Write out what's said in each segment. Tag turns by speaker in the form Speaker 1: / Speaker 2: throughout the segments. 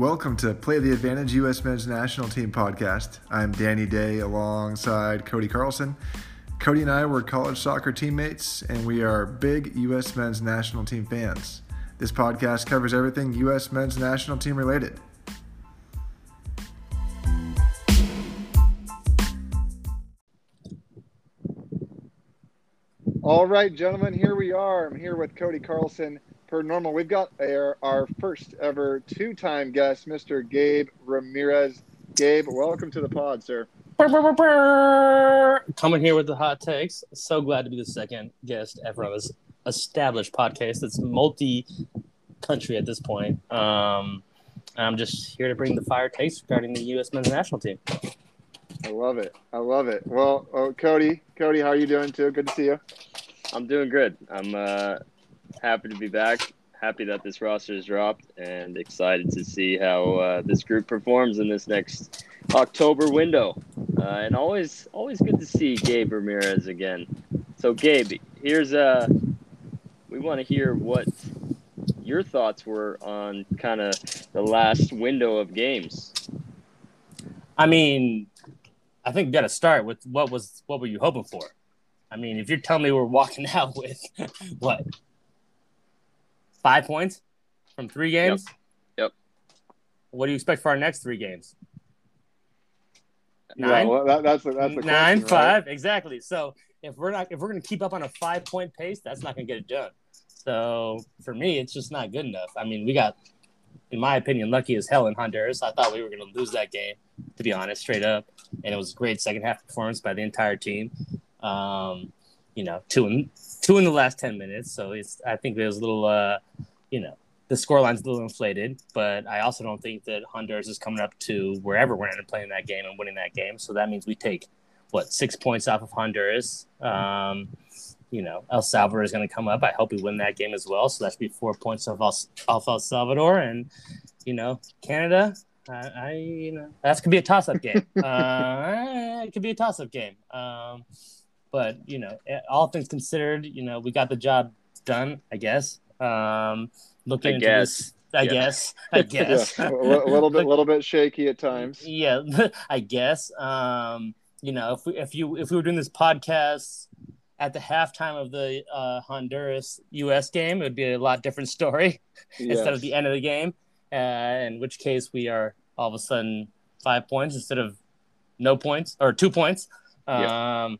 Speaker 1: Welcome to Play the Advantage U.S. Men's National Team podcast. I'm Danny Day alongside Cody Carlson. Cody and I were college soccer teammates, and we are big U.S. Men's National Team fans. This podcast covers everything U.S. Men's National Team related.
Speaker 2: All right, gentlemen, here we are. I'm here with Cody Carlson. Per normal, we've got our, our first ever two time guest, Mr. Gabe Ramirez. Gabe, welcome to the pod, sir.
Speaker 3: Coming here with the hot takes. So glad to be the second guest ever on this established podcast that's multi country at this point. Um, I'm just here to bring the fire takes regarding the U.S. men's national team.
Speaker 2: I love it. I love it. Well, oh, Cody, Cody, how are you doing too? Good to see you.
Speaker 4: I'm doing good. I'm uh, happy to be back. Happy that this roster is dropped, and excited to see how uh, this group performs in this next October window. Uh, and always, always good to see Gabe Ramirez again. So, Gabe, here's uh, we want to hear what your thoughts were on kind of the last window of games.
Speaker 3: I mean, I think you got to start with what was what were you hoping for? I mean, if you're telling me we're walking out with what five points from three games,
Speaker 4: yep. yep.
Speaker 3: What do you expect for our next three games? Nine.
Speaker 2: Yeah, well, that, that's that's
Speaker 3: nine
Speaker 2: question,
Speaker 3: five
Speaker 2: right?
Speaker 3: exactly. So if we're not if we're going to keep up on a five point pace, that's not going to get it done. So for me, it's just not good enough. I mean, we got, in my opinion, lucky as hell in Honduras. I thought we were going to lose that game, to be honest, straight up. And it was a great second half performance by the entire team. Um, you know, two in two in the last ten minutes. So it's I think there's a little, uh, you know, the scoreline's a little inflated. But I also don't think that Honduras is coming up to wherever we're end up playing that game and winning that game. So that means we take what six points off of Honduras. Um, you know, El Salvador is going to come up. I hope we win that game as well. So that should be four points off El, off El Salvador, and you know, Canada. I, I you know, that could be a toss-up game. uh, it could be a toss-up game. Um, but you know, all things considered, you know, we got the job done. I guess. Um, looking
Speaker 4: I
Speaker 3: into
Speaker 4: guess.
Speaker 3: this, I
Speaker 4: Yeah.
Speaker 3: guess. I guess.
Speaker 2: Yeah, a little bit, a little bit shaky at times.
Speaker 3: Yeah, I guess. Um, you know, if we, if you if we were doing this podcast at the halftime of the uh, Honduras U.S. game, it would be a lot different story instead of the end of the game. Uh, in which case, we are all of a sudden five points instead of no points or two points. Um,
Speaker 4: Yeah.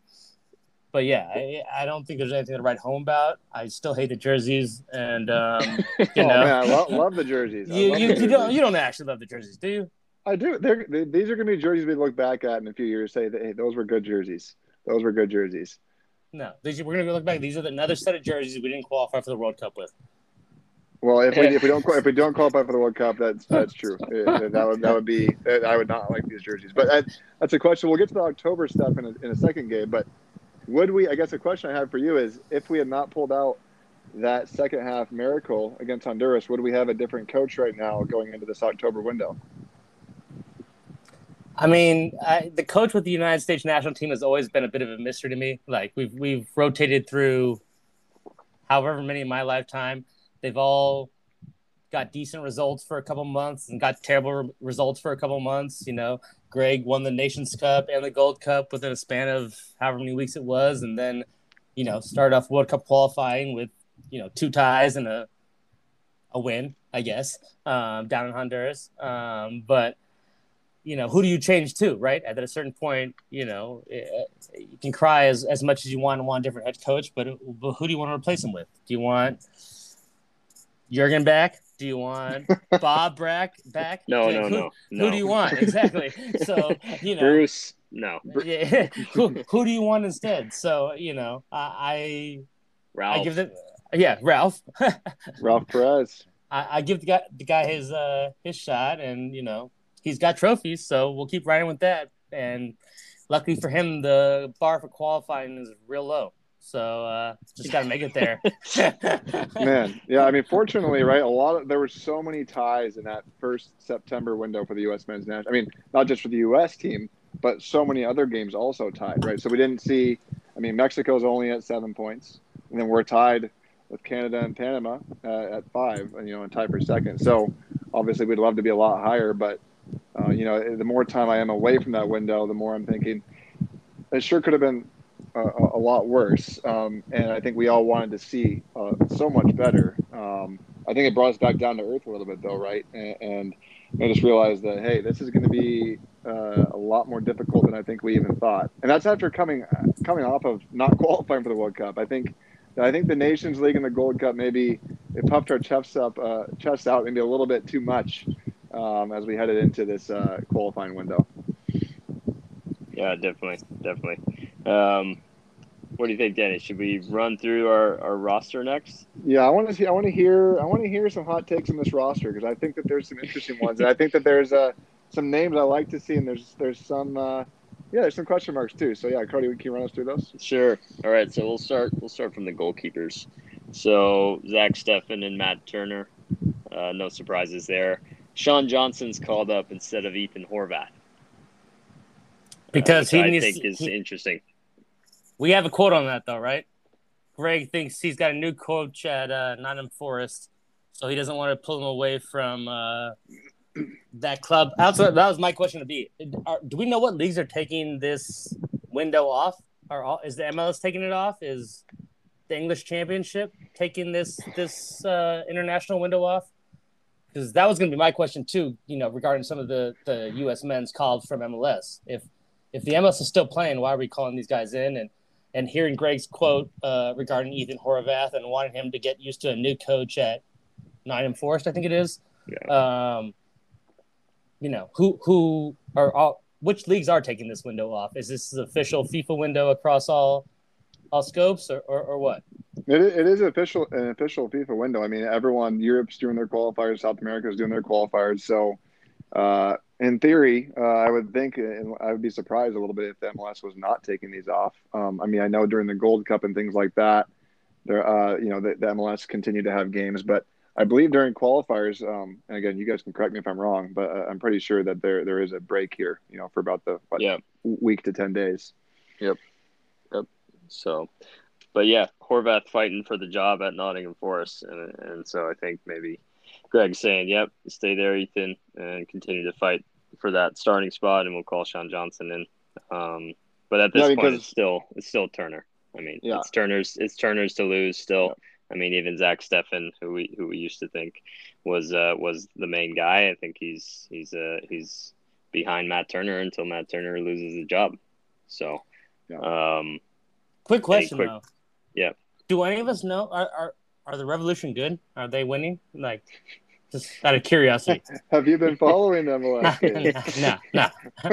Speaker 3: But yeah, I, I don't think there's anything to write home about. I still hate the jerseys, and um, you
Speaker 2: oh
Speaker 3: know,
Speaker 2: man, I love, the jerseys.
Speaker 3: You, you,
Speaker 2: the
Speaker 3: you don't you don't actually love the jerseys, do you?
Speaker 2: I do. They're, they, these are going to be jerseys we look back at in a few years. Say that hey, those were good jerseys. Those were good jerseys.
Speaker 3: No, these, we're gonna go look back. These are the, another set of jerseys we didn't qualify for the World Cup with.
Speaker 2: Well, if we if we don't if we don't qualify for the World Cup, that's that's true. That would that would be I would not like these jerseys. But that, that's a question. We'll get to the October stuff in a, in a second game. But would we? I guess the question I have for you is, if we had not pulled out that second half miracle against Honduras, would we have a different coach right now going into this October window?
Speaker 3: I mean, I, the coach with the United States national team has always been a bit of a mystery to me. Like we've we've rotated through however many in my lifetime. They've all got decent results for a couple months and got terrible re- results for a couple months. You know, Greg won the Nations Cup and the Gold Cup within a span of however many weeks it was, and then you know started off World Cup qualifying with you know two ties and a a win, I guess, um, down in Honduras. Um, but you know, who do you change to, right? At a certain point, you know, eh, you can cry as, as much as you want and want a different head coach, but, but who do you want to replace him with? Do you want Jurgen back? Do you want Bob Brack back?
Speaker 4: No,
Speaker 3: Like,
Speaker 4: no,
Speaker 3: who,
Speaker 4: no, no.
Speaker 3: Who do you want? Exactly. So, you know,
Speaker 4: Bruce, no.
Speaker 3: yeah, who, who do you want instead? So, you know, I,
Speaker 4: Ralph.
Speaker 3: I, I give them, yeah, Ralph.
Speaker 2: Ralph Perez.
Speaker 3: I, I give the guy the guy his uh his shot, and you know he's got trophies, so we'll keep riding with that. And luckily for him, the bar for qualifying is real low, so uh, just got to make it there.
Speaker 2: Man, yeah. I mean, fortunately, right? A lot of there were so many ties in that first September window for the U.S. men's national. I mean, not just for the U.S. team, but so many other games also tied, right? So we didn't see. I mean, Mexico's only at seven points, and then we're tied with Canada and Panama uh, at five, and you know, and tied for second. So obviously we'd love to be a lot higher, but uh, you know, the more time I am away from that window, the more I'm thinking it sure could have been a, lot worse. Um, and I think we all wanted to see uh, so much better. Um, I think it brought us back down to earth a little bit, though, right? And, and I just realized that hey, this is going to be uh, a lot more difficult than I think we even thought. And that's after coming coming off of not qualifying for the World Cup. I think I think the Nations League and the Gold Cup maybe it puffed our chests up, uh, chests out maybe a little bit too much um, as we headed into this uh, qualifying window.
Speaker 4: Yeah, definitely, definitely. Um, what do you think, Danny? Should we run through our, our roster next?
Speaker 2: Yeah, I want to see. I want to hear. I want to hear some hot takes on this roster because I think that there's some interesting ones, and I think that there's uh, some names I like to see, and there's there's some. Uh, yeah, there's some question marks too. So yeah, Cody, we can you run us through those?
Speaker 4: Sure. All right. So we'll start. We'll start from the goalkeepers. So Zach Steffen and Matt Turner. Uh, no surprises there. Sean Johnson's called up instead of Ethan Horvath.
Speaker 3: Because
Speaker 4: uh,
Speaker 3: he
Speaker 4: I
Speaker 3: needs.
Speaker 4: think is
Speaker 3: he-
Speaker 4: interesting.
Speaker 3: We have a quote on that though, right? Greg thinks he's got a new coach at uh, Nottingham Forest, so he doesn't want to pull him away from uh, that club. Also, that was my question to be: are, Do we know what leagues are taking this window off? Are all, is the MLS taking it off? Is the English Championship taking this this uh, international window off? Because that was going to be my question too. You know, regarding some of the the U.S. men's calls from MLS. If if the MLS is still playing, why are we calling these guys in? And and hearing Greg's quote uh, regarding Ethan Horvath and wanting him to get used to a new coach at Nottingham Forest, I think it is. Um, you know, who who are all which leagues are taking this window off? Is this the official FIFA window across all all scopes, or, or, or what?
Speaker 2: It, it is official an official FIFA window. I mean, everyone Europe's doing their qualifiers, South America's doing their qualifiers. So, uh, in theory, uh, I would think, and I would be surprised a little bit if the MLS was not taking these off. Um, I mean, I know during the Gold Cup and things like that, there, uh, you know, the, the MLS continued to have games, but I believe during qualifiers, um, and again, you guys can correct me if I'm wrong, but uh, I'm pretty sure that there there is a break here, you know, for about the what,
Speaker 4: Yeah.
Speaker 2: week to ten days. Yep. Yep.
Speaker 4: So, but yeah, Horvath fighting for the job at Nottingham Forest, and and so I think maybe Greg's saying, "Yep, stay there, Ethan, and continue to fight for that starting spot, and we'll call Sean Johnson in." Um, but at this
Speaker 2: Yeah,
Speaker 4: point, it's still it's still Turner. I mean,
Speaker 2: Yeah.
Speaker 4: it's Turner's it's Turner's to lose still. I mean, even Zach Steffen, who we who we used to think was uh, was the main guy, I think he's he's uh, he's behind Matt Turner until Matt Turner loses the job. So, um,
Speaker 3: Quick question
Speaker 4: quick-
Speaker 3: though.
Speaker 4: yeah.
Speaker 3: Do any of us know are are, are the Revolution good? Are they winning? Like, just out of curiosity.
Speaker 2: Have you been following the MLS? games?
Speaker 3: no, no.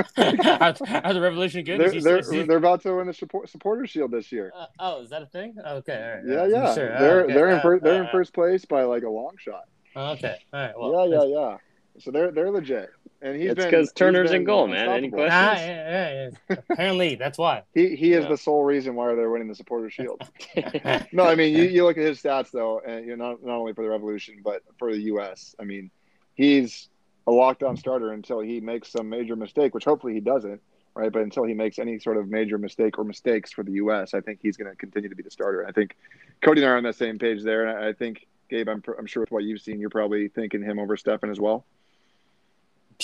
Speaker 3: are, are the Revolution good?
Speaker 2: they're, they're,
Speaker 3: is
Speaker 2: they're about to win the support, supporter shield this year.
Speaker 3: uh, oh, is that a thing? Okay, all right.
Speaker 2: Yeah, yeah.
Speaker 3: Sure. Oh,
Speaker 2: They're
Speaker 3: okay.
Speaker 2: they're in
Speaker 3: Uh,
Speaker 2: first they're in
Speaker 3: uh,
Speaker 2: first place by like a long shot.
Speaker 3: uh, Okay, all right. Well,
Speaker 2: yeah, yeah, yeah. So they're they're legit, and he's
Speaker 4: It's
Speaker 2: been
Speaker 4: 'cause
Speaker 2: he's
Speaker 4: Turner's in goal, man. Any
Speaker 2: unstoppable.
Speaker 3: Ah,
Speaker 4: questions?
Speaker 3: yeah, yeah, yeah. Apparently, that's why.
Speaker 2: He he is
Speaker 4: Yeah.
Speaker 2: the sole reason why they're winning the supporter shield. No, I mean you, you look at his stats though, and you know not not only for the Revolution but for the U.S. I mean, he's a lockdown starter until he makes some major mistake, which hopefully he doesn't, right? But until he makes any sort of major mistake or mistakes for the U.S., I think he's going to continue to be the starter. I think Cody and I are on that same page there, and I think Gabe, I'm I'm sure with what you've seen, you're probably thinking him over Steffen as well.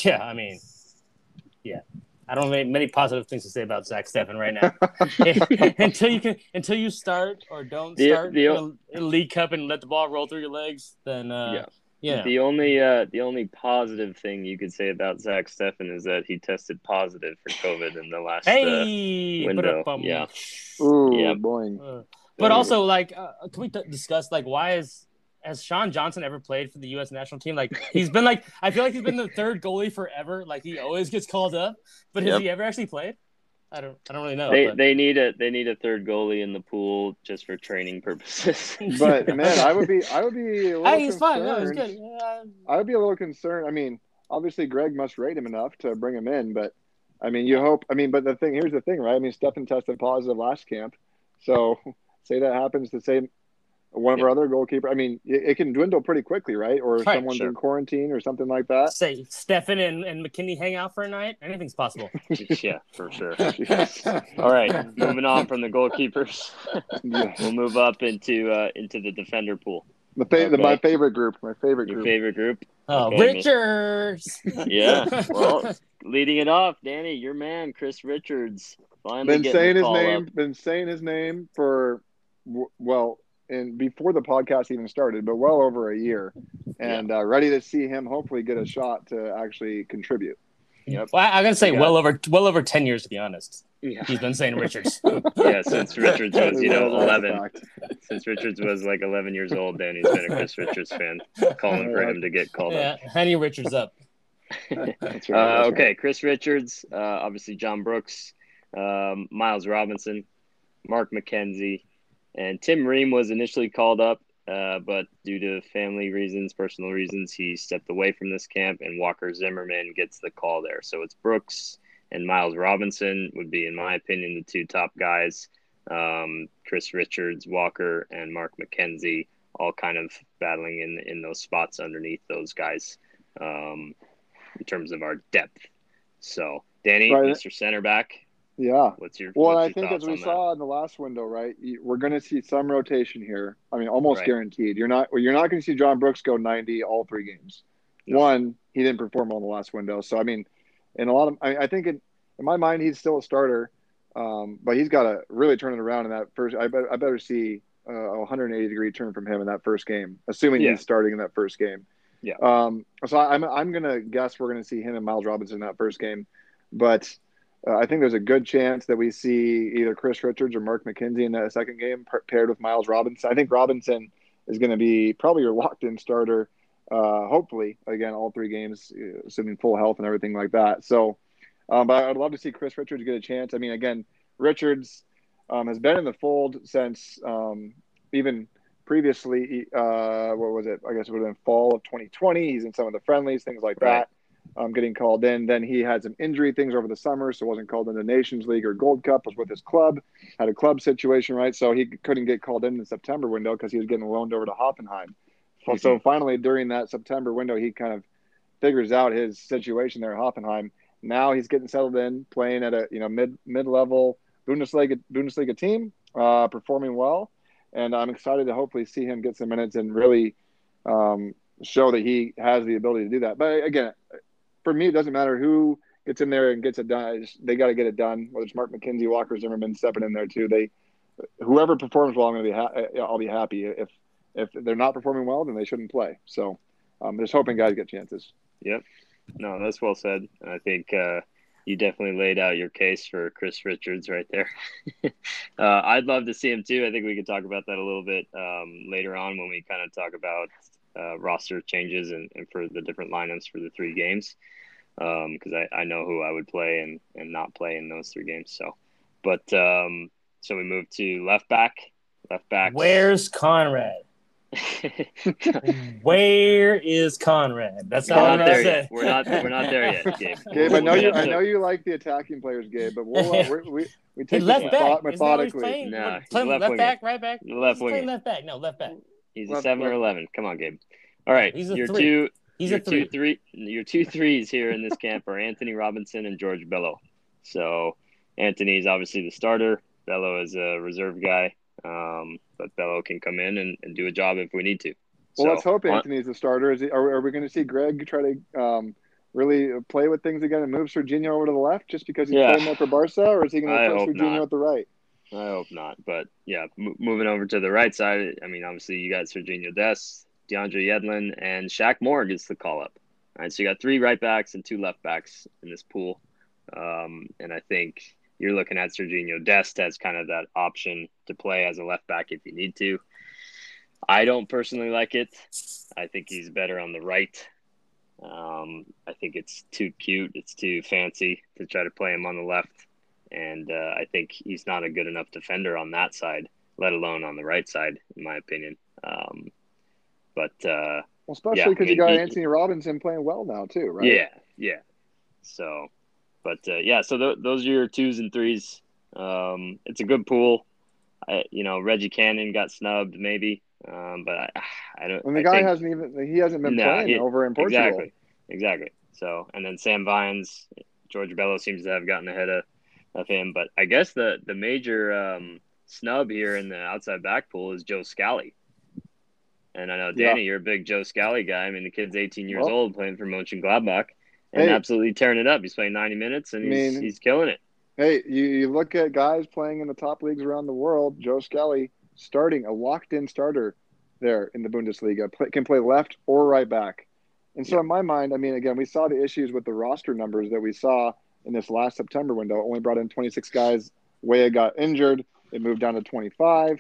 Speaker 3: Yeah, I mean, yeah. I don't have many positive things to say about Zach Steffen right now. until you can, until you start or don't
Speaker 4: The-
Speaker 3: start
Speaker 4: the-
Speaker 3: in a League Cup and let the ball roll through your legs, then uh,
Speaker 4: Yeah.
Speaker 3: yeah,
Speaker 4: The only uh, the only positive thing you could say about Zach Steffen is that he tested positive for COVID in the last. Uh, window,
Speaker 3: ba-da-bum.
Speaker 4: yeah.
Speaker 2: Ooh,
Speaker 4: Yeah.
Speaker 2: Boy.
Speaker 3: Uh, but also, like, uh, can we t- discuss like why is has Sean Johnson ever played for the U.S. national team? Like, he's been like, I feel like he's been the third goalie forever. Like, he always gets called up, but has he ever actually played? I don't, I don't really know.
Speaker 4: they
Speaker 3: but-
Speaker 4: they need a they need a third goalie in the pool just for training purposes.
Speaker 2: But man, I would be I would be a little
Speaker 3: hey, he's fine. No, he's good. Uh,
Speaker 2: I would be a little concerned. I mean, obviously Greg must rate him enough to bring him in, but I mean, you hope. I mean, but the thing here's the thing, right? I mean, Steffen tested positive last camp, so say that happens to say one of our other goalkeeper. I mean, it, it can dwindle pretty quickly, right? Or
Speaker 3: Right,
Speaker 2: someone's
Speaker 4: sure.
Speaker 2: in quarantine or something like that.
Speaker 3: say Steffen and, and McKennie hang out for a night. Anything's possible.
Speaker 4: yeah, for sure. All right, moving on from the goalkeepers,
Speaker 2: Yeah.
Speaker 4: we'll move up into uh, into the defender pool.
Speaker 2: The, fa- the my favorite group, my favorite group.
Speaker 4: Your
Speaker 2: group.
Speaker 4: favorite group.
Speaker 3: Oh,
Speaker 4: Okay,
Speaker 3: Richards.
Speaker 4: Yeah. Well, leading it off, Danny, your man, Chris Richards, finally
Speaker 2: been saying his name.
Speaker 4: up.
Speaker 2: Been saying his name for well, and before the podcast even started, but well over a year, and uh, ready to see him hopefully get a shot to actually contribute.
Speaker 4: Yep.
Speaker 3: well, I, I gotta say,
Speaker 4: Yeah.
Speaker 3: well over well over ten years to be honest.
Speaker 4: Yeah.
Speaker 3: He's been saying Richards.
Speaker 4: yeah, since Richards was, you know, 11. Since Richards was like 11 years old, Danny's been a Chris Richards fan, calling for him to get called
Speaker 3: yeah,
Speaker 4: up.
Speaker 3: Henny Richards up.
Speaker 2: Right,
Speaker 4: Uh,
Speaker 2: that's right.
Speaker 4: okay, Chris Richards, uh, obviously John Brooks, um, Miles Robinson, Mark McKenzie, and Tim Ream was initially called up, uh, but due to family reasons, personal reasons, he stepped away from this camp, and Walker Zimmerman gets the call there. So it's Brooks and Miles Robinson would be, in my opinion, the two top guys. Um, Chris Richards, Walker, and Mark McKenzie all kind of battling in in those spots underneath those guys um, in terms of our depth. So, Danny,
Speaker 2: Right.
Speaker 4: Mr. Center back,
Speaker 2: Yeah.
Speaker 4: what's your
Speaker 2: Well,
Speaker 4: what's
Speaker 2: I think as we
Speaker 4: on that?
Speaker 2: saw in the last window, right, we're going to see some rotation here. I mean, almost
Speaker 4: Right.
Speaker 2: guaranteed. You're not you're not going to see John Brooks go 90 all three games.
Speaker 4: No.
Speaker 2: One, he didn't perform well in the last window, so I mean, in a lot of I, I think in, in my mind he's still a starter, um, but he's got to really turn it around in that first. I, bet, I better see uh, a 180 degree turn from him in that first game, assuming
Speaker 4: Yeah.
Speaker 2: he's starting in that first game.
Speaker 4: Yeah.
Speaker 2: Um, so I'm I'm going to guess we're going to see him and Miles Robinson in that first game, but. Uh, I think there's a good chance that we see either Chris Richards or Mark McKenzie in that second game par- paired with Miles Robinson. I think Robinson is going to be probably your locked-in starter. Uh, hopefully, again, all three games, uh, assuming full health and everything like that. So, um, but I'd love to see Chris Richards get a chance. I mean, again, Richards um, has been in the fold since um, even previously. Uh, what was it? I guess it would have been fall of 2020. He's in some of the friendlies, things like
Speaker 4: Right.
Speaker 2: that um, getting called in. Then he had some injury things over the summer, so wasn't called in the Nations League or Gold Cup. Was with his club, had a club situation, right? So he couldn't get called in in the September window because he was getting loaned over to Hoffenheim. So- So finally, during that September window, he kind of figures out his situation there at Hoffenheim. Now he's getting settled in, playing at a you know mid mid level Bundesliga Bundesliga team, uh, performing well, and I'm excited to hopefully see him get some minutes and really um, show that he has the ability to do that. But again, for me, it doesn't matter who gets in there and gets it done. They got to get it done. Whether it's Mark McKenzie, Walker Zimmerman stepping in there too. They, whoever performs well, I'm gonna be. Ha- I'll be happy. If if they're not performing well, then they shouldn't play. So, um, I'm just hoping guys get chances.
Speaker 4: Yep. No, that's well said. And I think uh, you definitely laid out your case for Chris Richards right there. uh, I'd love to see him too. I think we could talk about that a little bit um, later on when we kind of talk about uh, roster changes and, and for the different lineups for the three games. Because I, I know who I would play and, and not play in those three games. So, but um, so we move to left back. Left back.
Speaker 3: Where's Conrad? Where is Conrad? That's
Speaker 4: we're
Speaker 3: all
Speaker 4: not
Speaker 3: I'm
Speaker 4: there yet.
Speaker 3: say.
Speaker 4: We're not. We're not there yet, Gabe.
Speaker 2: Gabe, I know you. I know you like the attacking players, Gabe, but we'll, uh, we we we take
Speaker 3: left back.
Speaker 2: method-
Speaker 3: Isn't that what he's
Speaker 2: methodically.
Speaker 3: playing?
Speaker 4: Nah,
Speaker 3: What,
Speaker 4: he's
Speaker 3: playing
Speaker 4: left
Speaker 3: left back, right back.
Speaker 4: Left
Speaker 3: He's playing
Speaker 4: winger.
Speaker 3: left back. No, left back.
Speaker 4: He's a
Speaker 2: Left-
Speaker 4: seven or eleven. Come on, Gabe. All right,
Speaker 3: He's a
Speaker 4: your
Speaker 3: three.
Speaker 4: two,
Speaker 3: He's
Speaker 4: your
Speaker 3: a three.
Speaker 4: two, three, your two threes here in this camp are Anthony Robinson and George Bello. So Anthony is obviously the starter. Bello is a reserve guy, um, but Bello can come in and, and do a job if we need to.
Speaker 2: Well,
Speaker 4: So,
Speaker 2: let's hope
Speaker 4: on-
Speaker 2: Anthony's the starter. Is he, are, are we going to see Greg try to um, really play with things again and move Serginho over to the left just because he's
Speaker 4: Yeah.
Speaker 2: playing there for Barca, or is he going to put
Speaker 4: hope
Speaker 2: Serginho at the right?
Speaker 4: I hope not, but yeah, m- moving over to the right side. I mean, obviously you got Serginho Des, DeAndre Yedlin, and Shaq Moore gets the call up. All right, so you got three right backs and two left backs in this pool, um, and I think you're looking at Serginho Dest as kind of that option to play as a left back if you need to. I don't personally like it. I think he's better on the right. Um, I think it's too cute. It's too fancy to try to play him on the left and uh, I think he's not a good enough defender on that side, let alone on the right side, in my opinion. Um, but uh,
Speaker 2: Well, especially
Speaker 4: Yeah,
Speaker 2: because
Speaker 4: I
Speaker 2: you got
Speaker 4: he-
Speaker 2: Anthony Robinson playing well now too, right?
Speaker 4: yeah, yeah. So, but uh, yeah, so th- those are your twos and threes. Um, it's a good pool. I, you know, Reggie Cannon got snubbed, maybe, um, but I, I don't.
Speaker 2: And the
Speaker 4: I
Speaker 2: guy
Speaker 4: think-
Speaker 2: hasn't even he hasn't been
Speaker 4: No,
Speaker 2: playing
Speaker 4: he-
Speaker 2: over in Portugal.
Speaker 4: Exactly. Exactly. So, and then Sam Vines, George Bello seems to have gotten ahead of, of him. But I guess the, the major um, snub here in the outside back pool is Joe Scally. And I know
Speaker 2: Yeah.
Speaker 4: Danny, you're a big Joe Scally guy. I mean, the kid's 18 years
Speaker 2: Well-
Speaker 4: old, playing for Mönchengladbach, and
Speaker 2: Hey.
Speaker 4: absolutely tearing it up. He's playing 90 minutes, and
Speaker 2: I
Speaker 4: he's,
Speaker 2: mean-
Speaker 4: he's killing it.
Speaker 2: Hey, you, you look at guys playing in the top leagues around the world. Joe Scally starting a locked-in starter there in the Bundesliga play, can play left or right back. And so, in my mind, I mean, again, we saw the issues with the roster numbers that we saw in this last September window. Only brought in 26 guys. Weah got injured. It moved down to 25.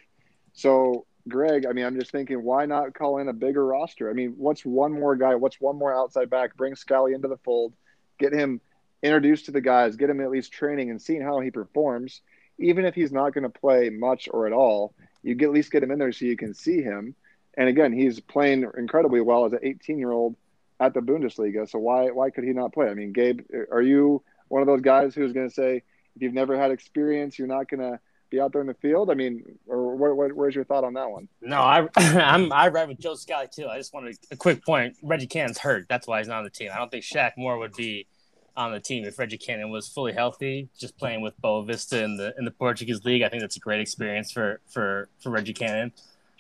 Speaker 2: So, Greg, I mean, I'm just thinking, why not call in a bigger roster? I mean, what's one more guy? What's one more outside back? Bring Scally into the fold, get him introduced to the guys, get him at least training and seeing how he performs. Even if he's not going to play much or at all, you get, at least get him in there so you can see him. And again, he's playing incredibly well as an 18 year old at the Bundesliga. So why why could he not play? I mean, Gabe, are you one of those guys who's going to say if you've never had experience, you're not going to be out there in the field? I mean, or what, what, where's your thought on that one?
Speaker 3: No, I I'm I ride with Joe Scally too. I just wanted a quick point. Reggie Cannon's hurt. That's why he's not on the team. I don't think Shaq Moore would be on the team if Reggie Cannon was fully healthy. Just playing with Boavista in the in the Portuguese league, I think that's a great experience for for for Reggie Cannon.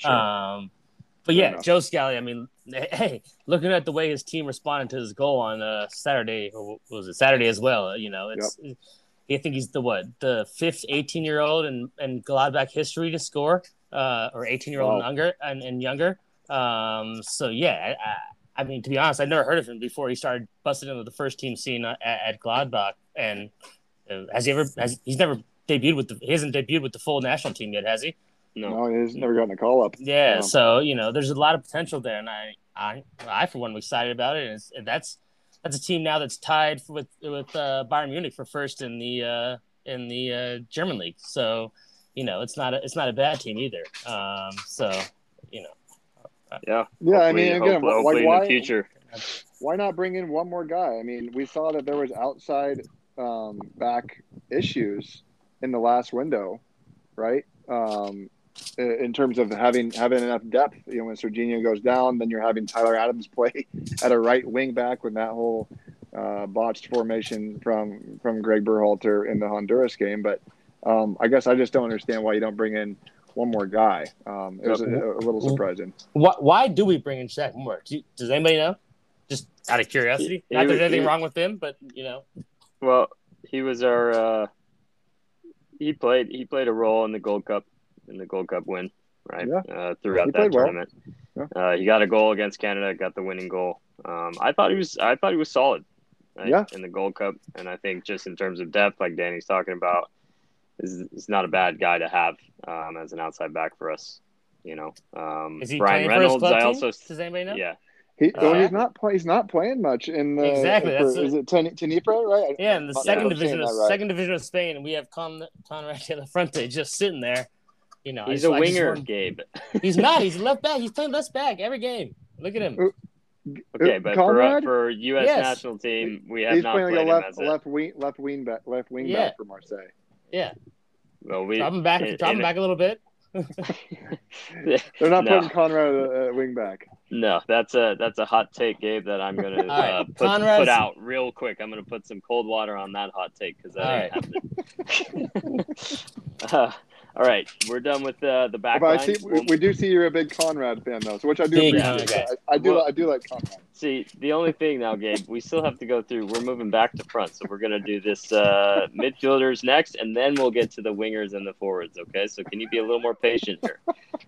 Speaker 3: Um, but yeah. Joe Scally. I mean, hey, looking at the way his team responded to his goal on uh, Saturday, or was it Saturday as well? You know, it's. I think he's the what the fifth 18 year old in, in Gladbach history to score, uh, or 18 year old and younger and, and younger. Um, so yeah, I, I- I mean to be honest, I'd never heard of him before he started busting into the first team scene at, at Gladbach. And uh, has he ever? Has he's never debuted with the? He hasn't debuted with the full national team yet, has he?
Speaker 4: No,
Speaker 2: No, he's never gotten a call up.
Speaker 3: Yeah,
Speaker 2: Yeah.
Speaker 3: so you know, there's a lot of potential there, and I, I, I for one, am excited about it. And, it's, and that's that's a team now that's tied with with uh, Bayern Munich for first in the uh, in the uh, German league. So, you know, it's not a, it's not a bad team either. Um, so, you know,
Speaker 4: yeah.
Speaker 2: Yeah, I mean, again,
Speaker 4: hopefully,
Speaker 2: like,
Speaker 4: hopefully
Speaker 2: why,
Speaker 4: in the future.
Speaker 2: why not bring in one more guy? I mean, we saw that there was outside um, back issues in the last window, right? Um, i- in terms of having having enough depth, you know, when Serginho goes down, then you're having Tyler Adams play at a right wing back with that whole uh, botched formation from from Greg Berhalter in the Honduras game. But um, I guess I just don't understand why you don't bring in one more guy. Um, it was a, a little surprising.
Speaker 3: why, why do we bring in Shaq Moore? Do you- does anybody know? Just out of curiosity.
Speaker 4: He-
Speaker 3: Not that
Speaker 4: he
Speaker 3: there's anything
Speaker 4: he-
Speaker 3: wrong with him, but you know,
Speaker 4: Well, he was our. Uh, he played. He played a role in the Gold Cup, in the Gold Cup win, right?
Speaker 2: Yeah.
Speaker 4: Uh, throughout
Speaker 2: He
Speaker 4: that
Speaker 2: played well.
Speaker 4: tournament,
Speaker 2: Yeah.
Speaker 4: uh, he got a goal against Canada. Got the winning goal. Um, I thought he was. I thought he was solid. Right,
Speaker 2: Yeah.
Speaker 4: In the Gold Cup, and I think just in terms of depth, like Danny's talking about, is is not a bad guy to have um, as an outside back for us. You know, um,
Speaker 3: is he
Speaker 4: Brian
Speaker 3: playing
Speaker 4: Reynolds.
Speaker 3: for his club
Speaker 4: I
Speaker 3: team?
Speaker 4: also.
Speaker 3: Does anybody know?
Speaker 4: Yeah.
Speaker 2: He, well,
Speaker 3: Uh,
Speaker 2: he's not play, he's not playing much in the
Speaker 3: Exactly,
Speaker 2: for-
Speaker 3: that's
Speaker 2: is
Speaker 3: it.
Speaker 2: it Ten- Tenerife, right?
Speaker 3: Yeah, in the second division of
Speaker 2: right.
Speaker 3: second division of Spain, we have Con Conrad de la Fuente just sitting there. You know,
Speaker 4: He's
Speaker 3: just-
Speaker 4: a
Speaker 3: I
Speaker 4: winger,
Speaker 3: want-
Speaker 4: Gabe.
Speaker 3: He's not. He's left back. He's playing left back every game. Look at him.
Speaker 4: Okay,
Speaker 2: Uh,
Speaker 4: but for,
Speaker 2: Conrad?
Speaker 4: for U.S.
Speaker 3: Yes.
Speaker 4: national team, we have
Speaker 2: he's
Speaker 4: not
Speaker 2: playing
Speaker 4: played
Speaker 2: like a
Speaker 4: him
Speaker 2: left
Speaker 4: as a.
Speaker 2: left wing left wing back left wing
Speaker 3: Yeah.
Speaker 2: back for Marseille.
Speaker 3: Yeah,
Speaker 4: well, we,
Speaker 3: drop him back.
Speaker 4: in-
Speaker 3: drop him back a little bit.
Speaker 2: They're not
Speaker 4: No.
Speaker 2: putting Conrad at uh, wing back.
Speaker 4: No, that's a that's a hot take, Gabe. That I'm gonna
Speaker 3: All right,
Speaker 4: uh, put, put out real quick. I'm gonna put some cold water on that hot take because that
Speaker 3: All
Speaker 4: ain't happening. uh, all right, we're done with uh, the back
Speaker 2: But I see we, we do see you're a big Conrad fan though, so which I do
Speaker 3: Big
Speaker 2: appreciate.
Speaker 3: Conrad guy.
Speaker 2: I, I do
Speaker 4: Well-
Speaker 2: I do like Conrad.
Speaker 4: See, the only thing now, Gabe, we still have to go through. We're moving back to front, so we're gonna do this uh, midfielders next, and then we'll get to the wingers and the forwards. Okay, so can you be a little more patient here?